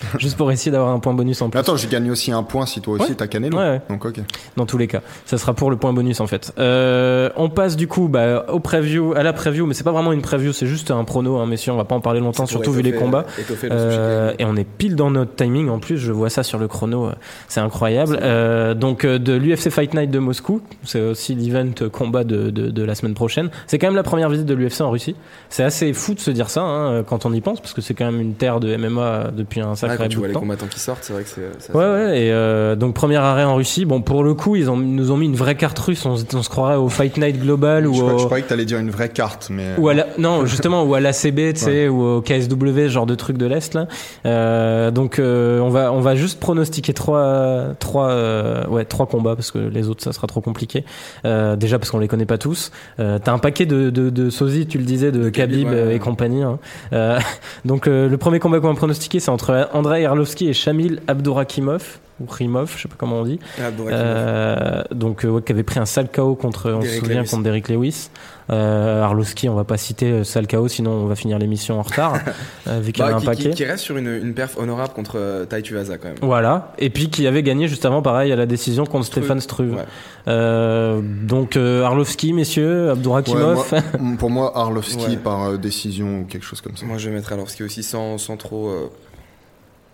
S1: Juste pour essayer d'avoir un point bonus en plus.
S2: attends, j'ai gagné aussi un point si toi aussi
S1: Ouais.
S2: t'as Canelo.
S1: Ouais, ouais.
S2: Donc ok.
S1: Dans tous les cas, ça sera pour le point bonus en fait. Euh, on passe du coup bah, au preview, à la preview, mais c'est pas vraiment une preview, c'est juste un prono, hein, messieurs. On va pas en parler longtemps, surtout vu les combats.
S3: le
S1: Euh, et on est pile dans notre timing en plus, je vois ça sur le chrono, euh, c'est incroyable. Euh, donc euh, de l'UFC Fight Night de Moscou, c'est aussi l'event combat de, de, de la semaine prochaine. C'est quand même la première visite de l'UFC en Russie. C'est assez fou de se dire ça hein, quand on y pense, parce que c'est quand même une terre de MMA depuis un
S3: Ouais,
S1: sacré
S3: quand tu vois
S1: de
S3: les
S1: temps.
S3: combattants qui sortent, c'est vrai que c'est. c'est
S1: Ouais, ouais, et euh, donc premier arrêt en Russie. Bon, pour le coup, ils, ont, ils nous ont mis une vraie carte russe. On, se- on se croirait au Fight Night Global ou
S2: Je, crois- je
S1: au,
S2: croyais que t'allais dire une vraie carte, mais.
S1: ou à la, non, justement, ou à l'ACB, tu sais, ou au KSW, ce genre de truc de l'Est, là. Euh, donc, euh, on va, on va juste pronostiquer trois, trois, euh, ouais, trois combats, parce que les autres, ça sera trop compliqué. Euh, déjà, parce qu'on les connaît pas tous. Euh, t'as un paquet de, de, de sosies, tu le disais, de,
S3: De Khabib,
S1: Khabib
S3: ouais,
S1: euh,
S3: ouais.
S1: et compagnie. hein. Euh, donc, euh, le premier combat qu'on va pronostiquer, c'est entre Andrei Arlovski et Shamil Abdourakimov ou Rimov, je sais pas comment on dit.
S3: Ah.
S1: Euh, donc euh, ouais, qui avait pris un sale KO contre, on se
S3: Derrick
S1: souvient
S3: Lewis.
S1: contre Derrick Lewis. Euh, Arlovski, on va pas citer sale KO, sinon on va finir l'émission en retard, vu qu'il y
S3: Bah,
S1: avait un
S3: qui,
S1: paquet.
S3: qui- qui reste sur une, une perf honorable contre euh, Tai Tuivasa quand même.
S1: Voilà, et puis qui avait gagné juste avant, pareil, à la décision contre
S3: Struve.
S1: Stéphane Struve.
S3: Ouais.
S1: Euh, donc euh, Arlovski, messieurs, Abdourakimov.
S2: Ouais, moi- pour moi, Arlovski
S3: Ouais.
S2: par euh, décision ou quelque chose comme ça.
S3: Moi, je mettrais Arlovski aussi sans, sans trop.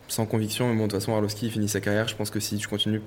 S3: Sans conviction. Mais bon, de toute façon, Arlovski finit sa carrière. Je pense que si tu continues.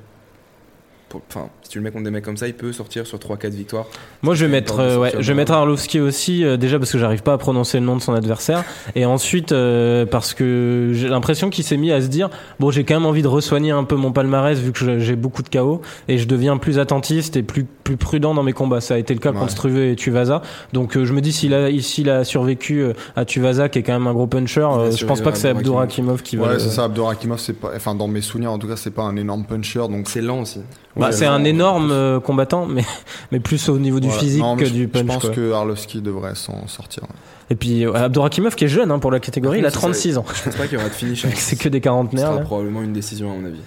S3: Enfin, si tu le mets contre des mecs comme ça, il peut sortir sur 3-4 victoires.
S1: Moi, je vais mettre, euh, ouais, je vais mettre Arlovski aussi, euh, déjà parce que j'arrive pas à prononcer le nom de son adversaire, et ensuite euh, parce que j'ai l'impression qu'il s'est mis à se dire, bon, j'ai quand même envie de resoigner un peu mon palmarès vu que j'ai beaucoup de KO, et je deviens plus attentiste et plus plus prudent dans mes combats. Ça a été le cas
S2: Ouais.
S1: contre Struve et Tuvasa. Donc, euh, je me dis s'il a s'il a survécu à Tuvasa, qui est quand même un gros puncher, euh, je pense pas que c'est Abdourakimov qui va.
S2: Ouais, c'est ça. Abdourakimov, c'est pas, enfin, dans mes souvenirs, en tout cas, c'est pas un énorme puncher. Donc,
S3: C'est lent aussi.
S1: Bah, c'est un énorme euh, combattant, mais mais plus au niveau du physique
S2: Non,
S1: que
S2: je-
S1: du punch.
S2: Je pense
S1: quoi.
S2: que Arlovski devrait s'en sortir.
S1: Et puis euh, Abdourakimov qui est jeune hein, pour la catégorie, il a
S3: Par contre,
S1: 36 ans.
S3: Je pense pas qu'il y aura de finish. hein.
S1: C'est que des
S3: Ce
S1: quarantenaires.
S3: sera
S1: là.
S3: probablement une décision, à mon avis.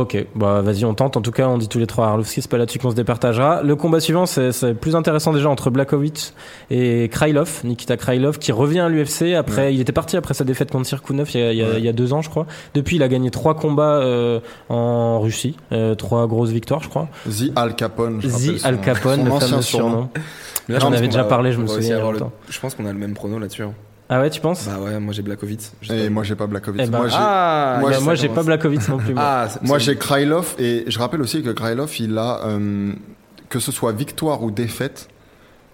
S1: Ok, bah vas-y, on tente. En tout cas, on dit tous les trois Arlovski, c'est pas là-dessus qu'on se départagera. Le combat suivant, c'est plus intéressant déjà entre Blakovic et Krylov, Nikita Krylov, qui revient à l'UFC. Après, il était parti après sa défaite contre Sirkunov il y, a, il, y a,
S2: Ouais.
S1: il y a deux ans, je crois. Depuis, il a gagné trois combats euh, en Russie, euh, trois grosses victoires, je crois.
S2: The Al Capone. je son-
S1: Al Capone,
S2: son
S1: le
S2: ancien
S1: fameux
S2: surnom.
S1: surnom.
S3: Mais là,
S1: J'en avais déjà parlé, je me souviens
S3: le-. Je pense qu'on a le même prono là-dessus. hein.
S1: Ah ouais, tu penses?
S3: Bah ouais, moi j'ai sais
S2: Et moi, j'ai pas Blakovic.
S1: Eh ben,
S2: moi, j'ai,
S3: ah,
S2: moi,
S1: Bah,
S3: ça
S1: moi, j'ai pas. Blakovic non plus. moi.
S3: Ah,
S2: moi, j'ai Krylov. Et je rappelle aussi que Krylov, il a, euh, que ce soit victoire ou défaite,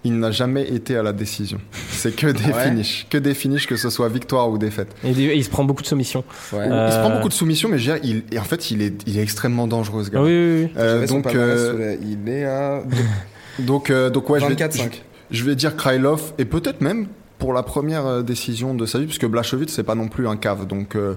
S2: il n'a jamais été à la décision. C'est que des
S3: Ouais?
S2: finishes. Que des finishes, que ce soit victoire ou défaite.
S1: Et il il se prend beaucoup de soumissions.
S3: Ouais.
S1: Euh,
S2: Il se prend beaucoup de soumissions, mais je dirais, il, et en fait, il est, il est extrêmement dangereux, ce gars.
S1: Ah oui, oui, oui.
S2: Euh, donc, euh,
S3: la- il est à
S2: donc, euh, donc, ouais, je vais,
S3: 24-5.
S2: je, je vais dire Krylov et peut-être même pour la première euh, décision de sa vie, puisque Blachowicz c'est pas non plus un cave, donc euh,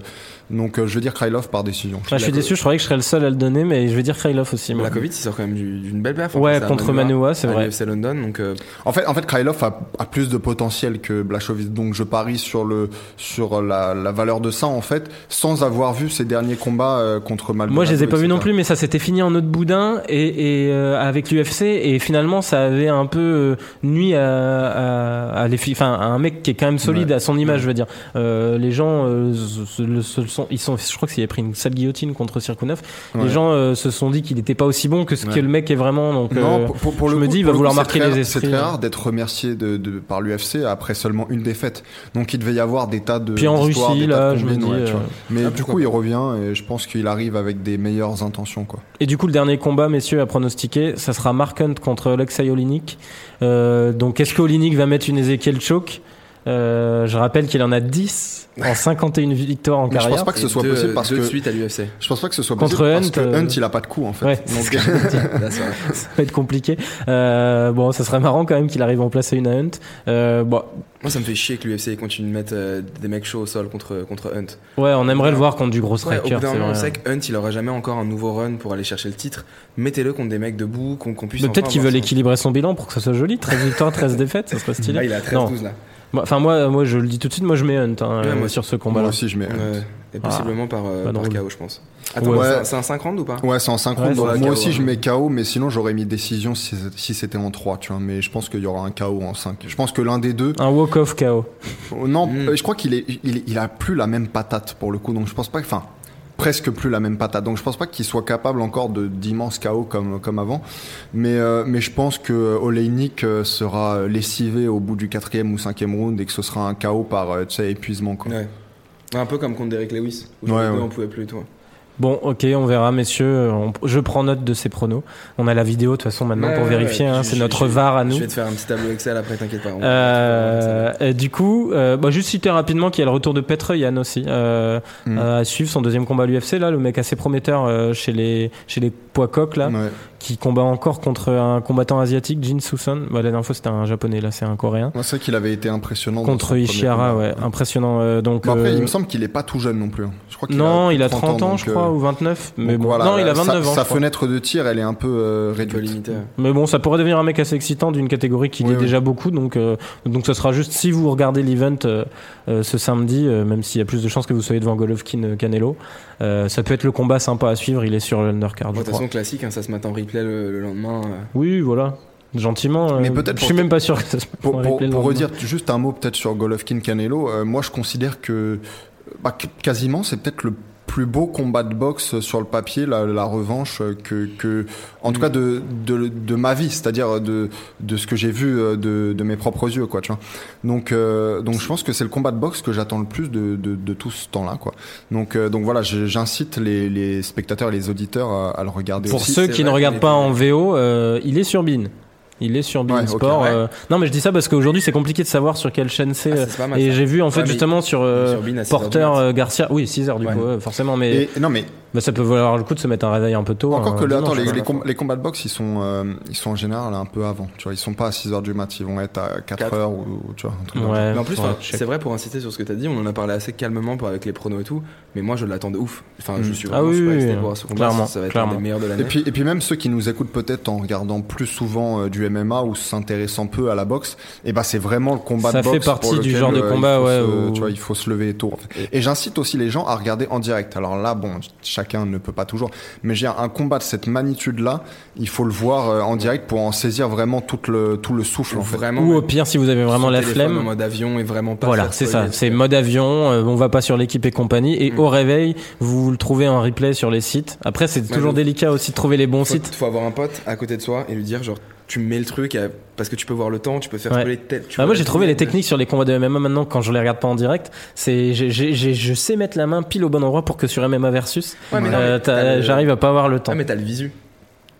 S2: donc euh, je vais dire Krylov par décision.
S1: Ah, je suis déçu, je croyais que je serais le seul à le donner, mais je vais dire Krylov aussi. Moi.
S3: Blakovic, il sort quand même du- d'une belle perf. en
S1: Ouais, contre Manua, c'est vrai.
S3: l'UFC London, donc euh,
S2: En fait, en fait, Krylov a, a plus de potentiel que Blachowicz, donc je parie sur le sur la, la valeur de ça en fait, sans avoir vu ses derniers combats euh, contre Maldonado.
S1: Moi, je les ai pas vus non plus, mais ça s'était fini en autre boudin et, et euh, avec l'UFC et finalement, ça avait un peu euh, nuit à, à, à les filles, enfin, à un mec qui est quand même solide
S2: Ouais.
S1: à son image, je veux dire. Euh, les gens, euh, se, se- se sont, ils sont, je crois qu'il avait pris une sale guillotine contre Sirkunov.
S2: Ouais.
S1: Les gens euh, se sont dit qu'il n'était pas aussi bon que ce
S3: Ouais.
S1: que le mec est vraiment. Donc,
S2: Non,
S1: euh,
S2: pour, pour- pour
S1: je
S2: le
S1: me
S2: coup-
S1: dis, il va
S2: le
S1: vouloir
S2: coup,
S1: marquer les esprits.
S2: C'est très rare d'être remercié de, de- par l'UFC après seulement une défaite. Donc il devait y avoir des tas de.
S1: Puis en Russie,
S2: des tas
S1: là,
S2: de
S1: je me dis,
S2: ouais,
S1: euh,
S2: vois. Mais
S3: ah,
S2: du coup, il revient et je pense qu'il arrive avec des meilleures intentions, quoi.
S1: Et du coup, le dernier combat, messieurs, à pronostiquer, ça sera Mark Hunt contre Alexei Olinik. Euh, donc, est-ce qu'Olinik va mettre une Ezekiel choke? Euh, Je rappelle qu'il en a 10 en 51 victoires en
S2: Mais je
S1: carrière.
S2: pense pas que ce soit
S3: deux-
S2: possible parce que
S3: suite à l'UFC.
S2: je pense pas que ce soit
S1: Contre
S2: possible parce
S1: Hunt,
S2: que
S1: euh,
S2: Hunt il a pas de coup en fait.
S1: Ouais,
S2: Donc,
S3: Là, ça va.
S1: ça va être compliqué. Euh, bon, ça serait marrant quand même qu'il arrive à en placer une à Hunt. Euh, bon,
S3: Moi, ça me fait chier que l'UFC continue de mettre euh, des mecs chauds au sol contre, contre Hunt.
S1: ouais, on aimerait le voir contre du gros
S3: Ouais, au
S1: striker.
S3: bout d'un
S1: c'est
S3: moment, on
S1: vrai.
S3: sait que Hunt, il aura jamais encore un nouveau run pour aller chercher le titre. Mettez-le contre des mecs debout, qu'on puisse.
S1: Peut-être qu'ils veulent
S3: son-
S1: équilibrer son bilan pour que ça soit joli. 13 victoires, 13 défaites, ça serait
S3: Là,
S1: stylé.
S3: il est à
S1: Non.
S3: 13-12 là.
S1: Moi- Enfin, moi, moi, je le dis tout de suite, moi je mets Hunt hein,
S3: Ouais,
S1: euh,
S3: moi
S1: sur ce
S2: moi
S1: combat-là.
S2: aussi je mets. Hunt.
S3: Et possiblement par, euh, par. KO, je pense. Attends,
S2: Ouais.
S3: c'est un- c'est un 5 rounds ou pas?
S2: Ouais, c'est en 5
S1: Ouais,
S2: moi
S3: KO,
S2: aussi,
S3: ouais.
S2: je mets KO, mais sinon, j'aurais mis décision si, si c'était en 3, tu vois. Mais je pense qu'il y aura un KO en 5. Je pense que l'un des deux.
S1: Un walk-off KO.
S2: Oh, Non,
S3: Mm.
S2: euh, je crois qu'il est, il, il a plus la même patate pour le coup. Donc je pense pas que. Enfin, presque plus la même patate. Donc je pense pas qu'il soit capable encore de d'immenses KO comme, comme avant. Mais, euh, mais je pense que Oleinik euh, sera lessivé au bout du quatrième ou cinquième round et que ce sera un KO par tu sais, épuisement. Quoi.
S3: Ouais. Un peu comme contre Derek Lewis. Où
S2: Ouais, ouais.
S3: on pouvait plus et tout.
S1: Bon, ok, on verra, messieurs. On- je prends note de ces pronos. On a la vidéo de toute façon maintenant
S3: Ouais,
S1: pour
S3: ouais,
S1: vérifier.
S3: ouais.
S1: hein, c'est notre
S3: je-
S1: VAR à nous.
S3: Je vais te faire un petit tableau Excel après, t'inquiète pas. on-
S1: Euh, et du coup, euh, bah, juste citer rapidement qu'il y a le retour de Petr Yan aussi euh,
S2: Mm.
S1: euh, à suivre son deuxième combat à l'UFC là, le mec assez prometteur euh, chez les chez les poids coq là,
S2: Ouais.
S1: qui combat encore contre un combattant asiatique, Jin Susan. Bah, la dernière fois c'était un japonais, là c'est un coréen.
S2: Ouais, c'est vrai qu'il avait été impressionnant.
S1: Contre
S2: combat.
S1: ouais, impressionnant. euh, donc,
S2: après,
S1: euh,
S2: il me semble qu'il est pas tout jeune non plus. hein. Je crois qu'il
S1: non, il a 30 ans,
S2: donc,
S1: je crois,
S2: euh,
S1: ou 29. Mais
S2: donc
S1: bon,
S2: voilà,
S1: non, il a
S2: sa-
S1: 29 ans.
S2: Sa
S1: je crois.
S2: fenêtre de tir, elle est un peu euh, réduite.
S1: Mais bon, ça pourrait devenir un mec assez excitant d'une catégorie qu'il
S2: Oui,
S1: est
S2: oui.
S1: déjà beaucoup. Donc, euh, donc ça sera juste si vous regardez l'event euh, euh, ce samedi, euh, même s'il y a plus de chances que vous soyez devant Golovkin euh, Canelo, euh, ça peut être le combat sympa à suivre. Il est sur l'undercard,
S3: De toute façon, classique, hein, ça se met en replay le, le lendemain. euh.
S1: Oui, voilà. Gentiment. euh,
S2: Mais peut-être
S1: Je suis même pas sûr que ça se
S2: Pour,
S1: en
S2: pour-
S1: replay
S2: pour redire juste un mot peut-être sur Golovkin Canelo, euh, moi je considère que bah, qu- quasiment c'est peut-être le plus beau combat de boxe sur le papier, la, la revanche euh, que, que en tout
S3: Mm.
S2: cas de, de, de ma vie, c'est-à-dire de, de ce que j'ai vu euh, de, de mes propres yeux, quoi, tu vois. Donc, euh, donc je pense que c'est le combat de boxe que j'attends le plus de, de, de tout ce temps-là, quoi. Donc, euh, donc voilà, j'incite les, les spectateurs et les auditeurs à, à le regarder
S1: Pour
S2: aussi.
S1: ceux qui ne regardent pas en VO, euh, il est sur Bean. Il est sur
S2: ok,
S1: Sport.
S3: ouais.
S1: euh, Non, mais je dis ça parce qu'aujourd'hui c'est compliqué de savoir sur quelle chaîne c'est.
S3: Ah,
S1: euh, et j'ai vu en fait justement sur, euh,
S3: sur Bean à 6 heures du
S1: Porter Garcia. Oui, 6 heures du coup, forcément. Mais
S2: Et, non mais
S1: bah, ça peut valoir le coup de se mettre un réveil un peu tôt.
S2: Encore
S1: un
S2: que là, attends, les,
S1: quoi.
S2: les, com- les combats de boxe, ils sont, euh, ils sont en général un peu avant. Tu vois, ils sont pas à 6 heures du mat, ils vont être à 4,
S3: Quatre.
S2: heures ou, ou tu vois, un truc comme ça.
S1: Ouais,
S3: Mais en plus,
S1: ouais,
S3: c'est vrai pour insister sur ce que tu as dit, on en a parlé assez calmement pour, avec les pronos et tout, mais moi je l'attends de ouf. Enfin, je
S2: Mm.
S3: suis
S1: Ah
S3: vraiment
S1: oui,
S3: super
S1: oui,
S3: excité
S1: oui,
S3: voir ce combat,
S1: clairement,
S3: ça va être
S1: clairement.
S3: un des meilleurs de l'année.
S2: Et puis, et puis même ceux qui nous écoutent peut-être en regardant plus souvent euh, du MMA ou s'intéressant peu à la boxe, et ben c'est vraiment le combat
S1: Ça
S2: de boxe.
S1: fait partie
S2: pour
S1: du genre de
S2: euh,
S1: combat, ouais,
S2: Tu vois, il faut se lever tôt. Et j'incite aussi les gens à regarder en direct. Alors là, bon, chacun ne peut pas toujours, mais j'ai un combat de cette magnitude-là, il faut le voir euh, en direct pour en saisir vraiment tout le tout le souffle en fait.
S3: vraiment,
S1: Ou au pire, si vous avez vraiment la flemme.
S3: en mode avion et vraiment pas.
S1: Voilà, c'est ça. C'est mode avion. euh, on va pas sur l'équipe et compagnie. Et
S3: Mm.
S1: au réveil, vous le trouvez en replay sur les sites. Après, c'est toujours délicat aussi de trouver les bons
S3: faut,
S1: sites.
S3: faut avoir un pote à côté de soi et lui dire genre tu mets le truc parce que tu peux voir le temps, tu peux faire
S1: Ouais.
S3: spoiler tête. tu
S1: Bah, moi, j'ai trouvé les techniques sur les combats de MMA maintenant quand je les regarde pas en direct. C'est, je sais mettre la main pile au bon endroit pour que sur MMA versus,
S3: Ouais,
S1: euh, j'arrive à pas avoir le temps.
S3: Ah mais t'as le visu.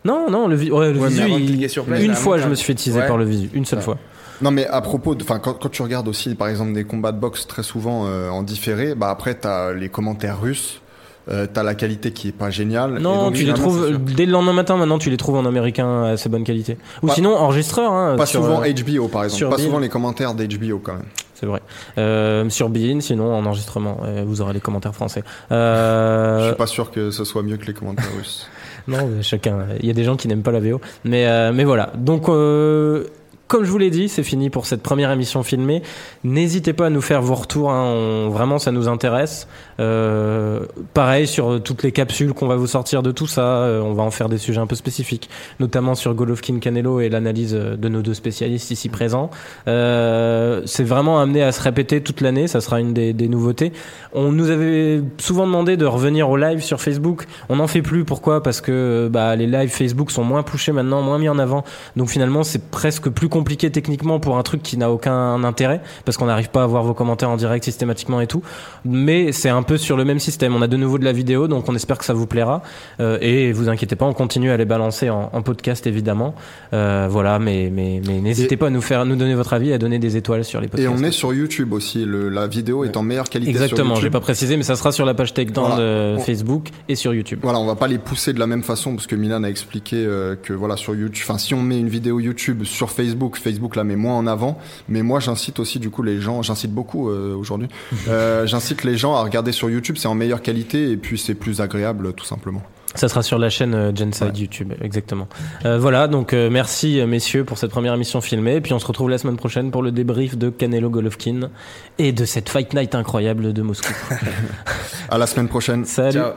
S1: Non, non, le, vi- ouais, le
S3: Ouais, mais
S1: visu, il-
S3: sur play,
S1: une fois, je me suis fait teaser
S3: Ouais.
S1: par le visu, une seule
S3: Ouais.
S1: fois.
S2: Non mais à propos, de- enfin quand, quand tu regardes aussi par exemple des combats de boxe très souvent euh, en différé, bah après t'as les commentaires russes, euh, t'as la qualité qui est pas géniale.
S1: Non,
S2: donc,
S1: tu les trouves dès le lendemain matin. Maintenant, tu les trouves en américain à assez bonne qualité. Ou
S2: Pas-
S1: sinon enregistreur. Hein,
S2: Pas
S1: sur,
S2: souvent
S1: euh,
S2: HBO par exemple, pas
S1: Bean.
S2: souvent les commentaires d'HBO quand même.
S1: C'est vrai. Euh, sur Bein, sinon en enregistrement, euh, vous aurez les commentaires français. Euh,
S2: Je suis pas sûr que ce soit mieux que les commentaires russes.
S1: Non, chacun. Il y a des gens qui n'aiment pas la VO, mais euh, mais voilà. Donc euh, comme je vous l'ai dit, c'est fini pour cette première émission filmée. N'hésitez pas à nous faire vos retours. hein, vraiment, ça nous intéresse. Euh, pareil sur toutes les capsules qu'on va vous sortir de tout ça. euh, on va en faire des sujets un peu spécifiques, notamment sur Golovkin Canelo et l'analyse de nos deux spécialistes ici présents. Euh, c'est vraiment amené à se répéter toute l'année. Ça sera une des, nouveautés. On nous avait souvent demandé de revenir au live sur Facebook. On n'en fait plus. Pourquoi? Parce que bah, les lives Facebook sont moins pushés maintenant, moins mis en avant. Donc finalement, c'est presque plus compliqué techniquement pour un truc qui n'a aucun intérêt parce qu'on n'arrive pas à voir vos commentaires en direct systématiquement et tout. Mais c'est un peu sur le même système. On a de nouveau de la vidéo, donc on espère que ça vous plaira. Euh, et vous inquiétez pas, on continue à les balancer en, en podcast évidemment. Euh, voilà, mais mais mais n'hésitez
S2: Et-
S1: pas à nous faire, nous donner votre avis, et à donner des étoiles sur les
S2: Et
S1: podcasts.
S2: on est sur YouTube aussi. Le, la vidéo est en meilleure qualité
S1: Exactement, j'ai pas précisé, mais ça sera sur la page Takedown
S2: Voilà.
S1: de
S2: On-
S1: Facebook et sur YouTube.
S2: Voilà, on va pas les pousser de la même façon parce que Milan a expliqué euh, que voilà sur YouTube, enfin si on met une vidéo YouTube sur Facebook, Facebook la met moins en avant. Mais moi j'incite aussi du coup les gens, j'incite beaucoup euh, aujourd'hui, euh, j'incite les gens à regarder sur YouTube, c'est en meilleure qualité et puis c'est plus agréable tout simplement.
S1: Ça sera sur la chaîne euh, Genside YouTube, exactement. Euh, voilà, donc euh, merci messieurs pour cette première émission filmée. Et puis on se retrouve la semaine prochaine pour le débrief de Canelo Golovkin et de cette Fight Night incroyable de Moscou.
S2: À la semaine prochaine.
S1: Salut.
S3: Ciao.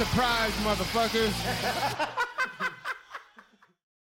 S4: surprise, motherfuckers.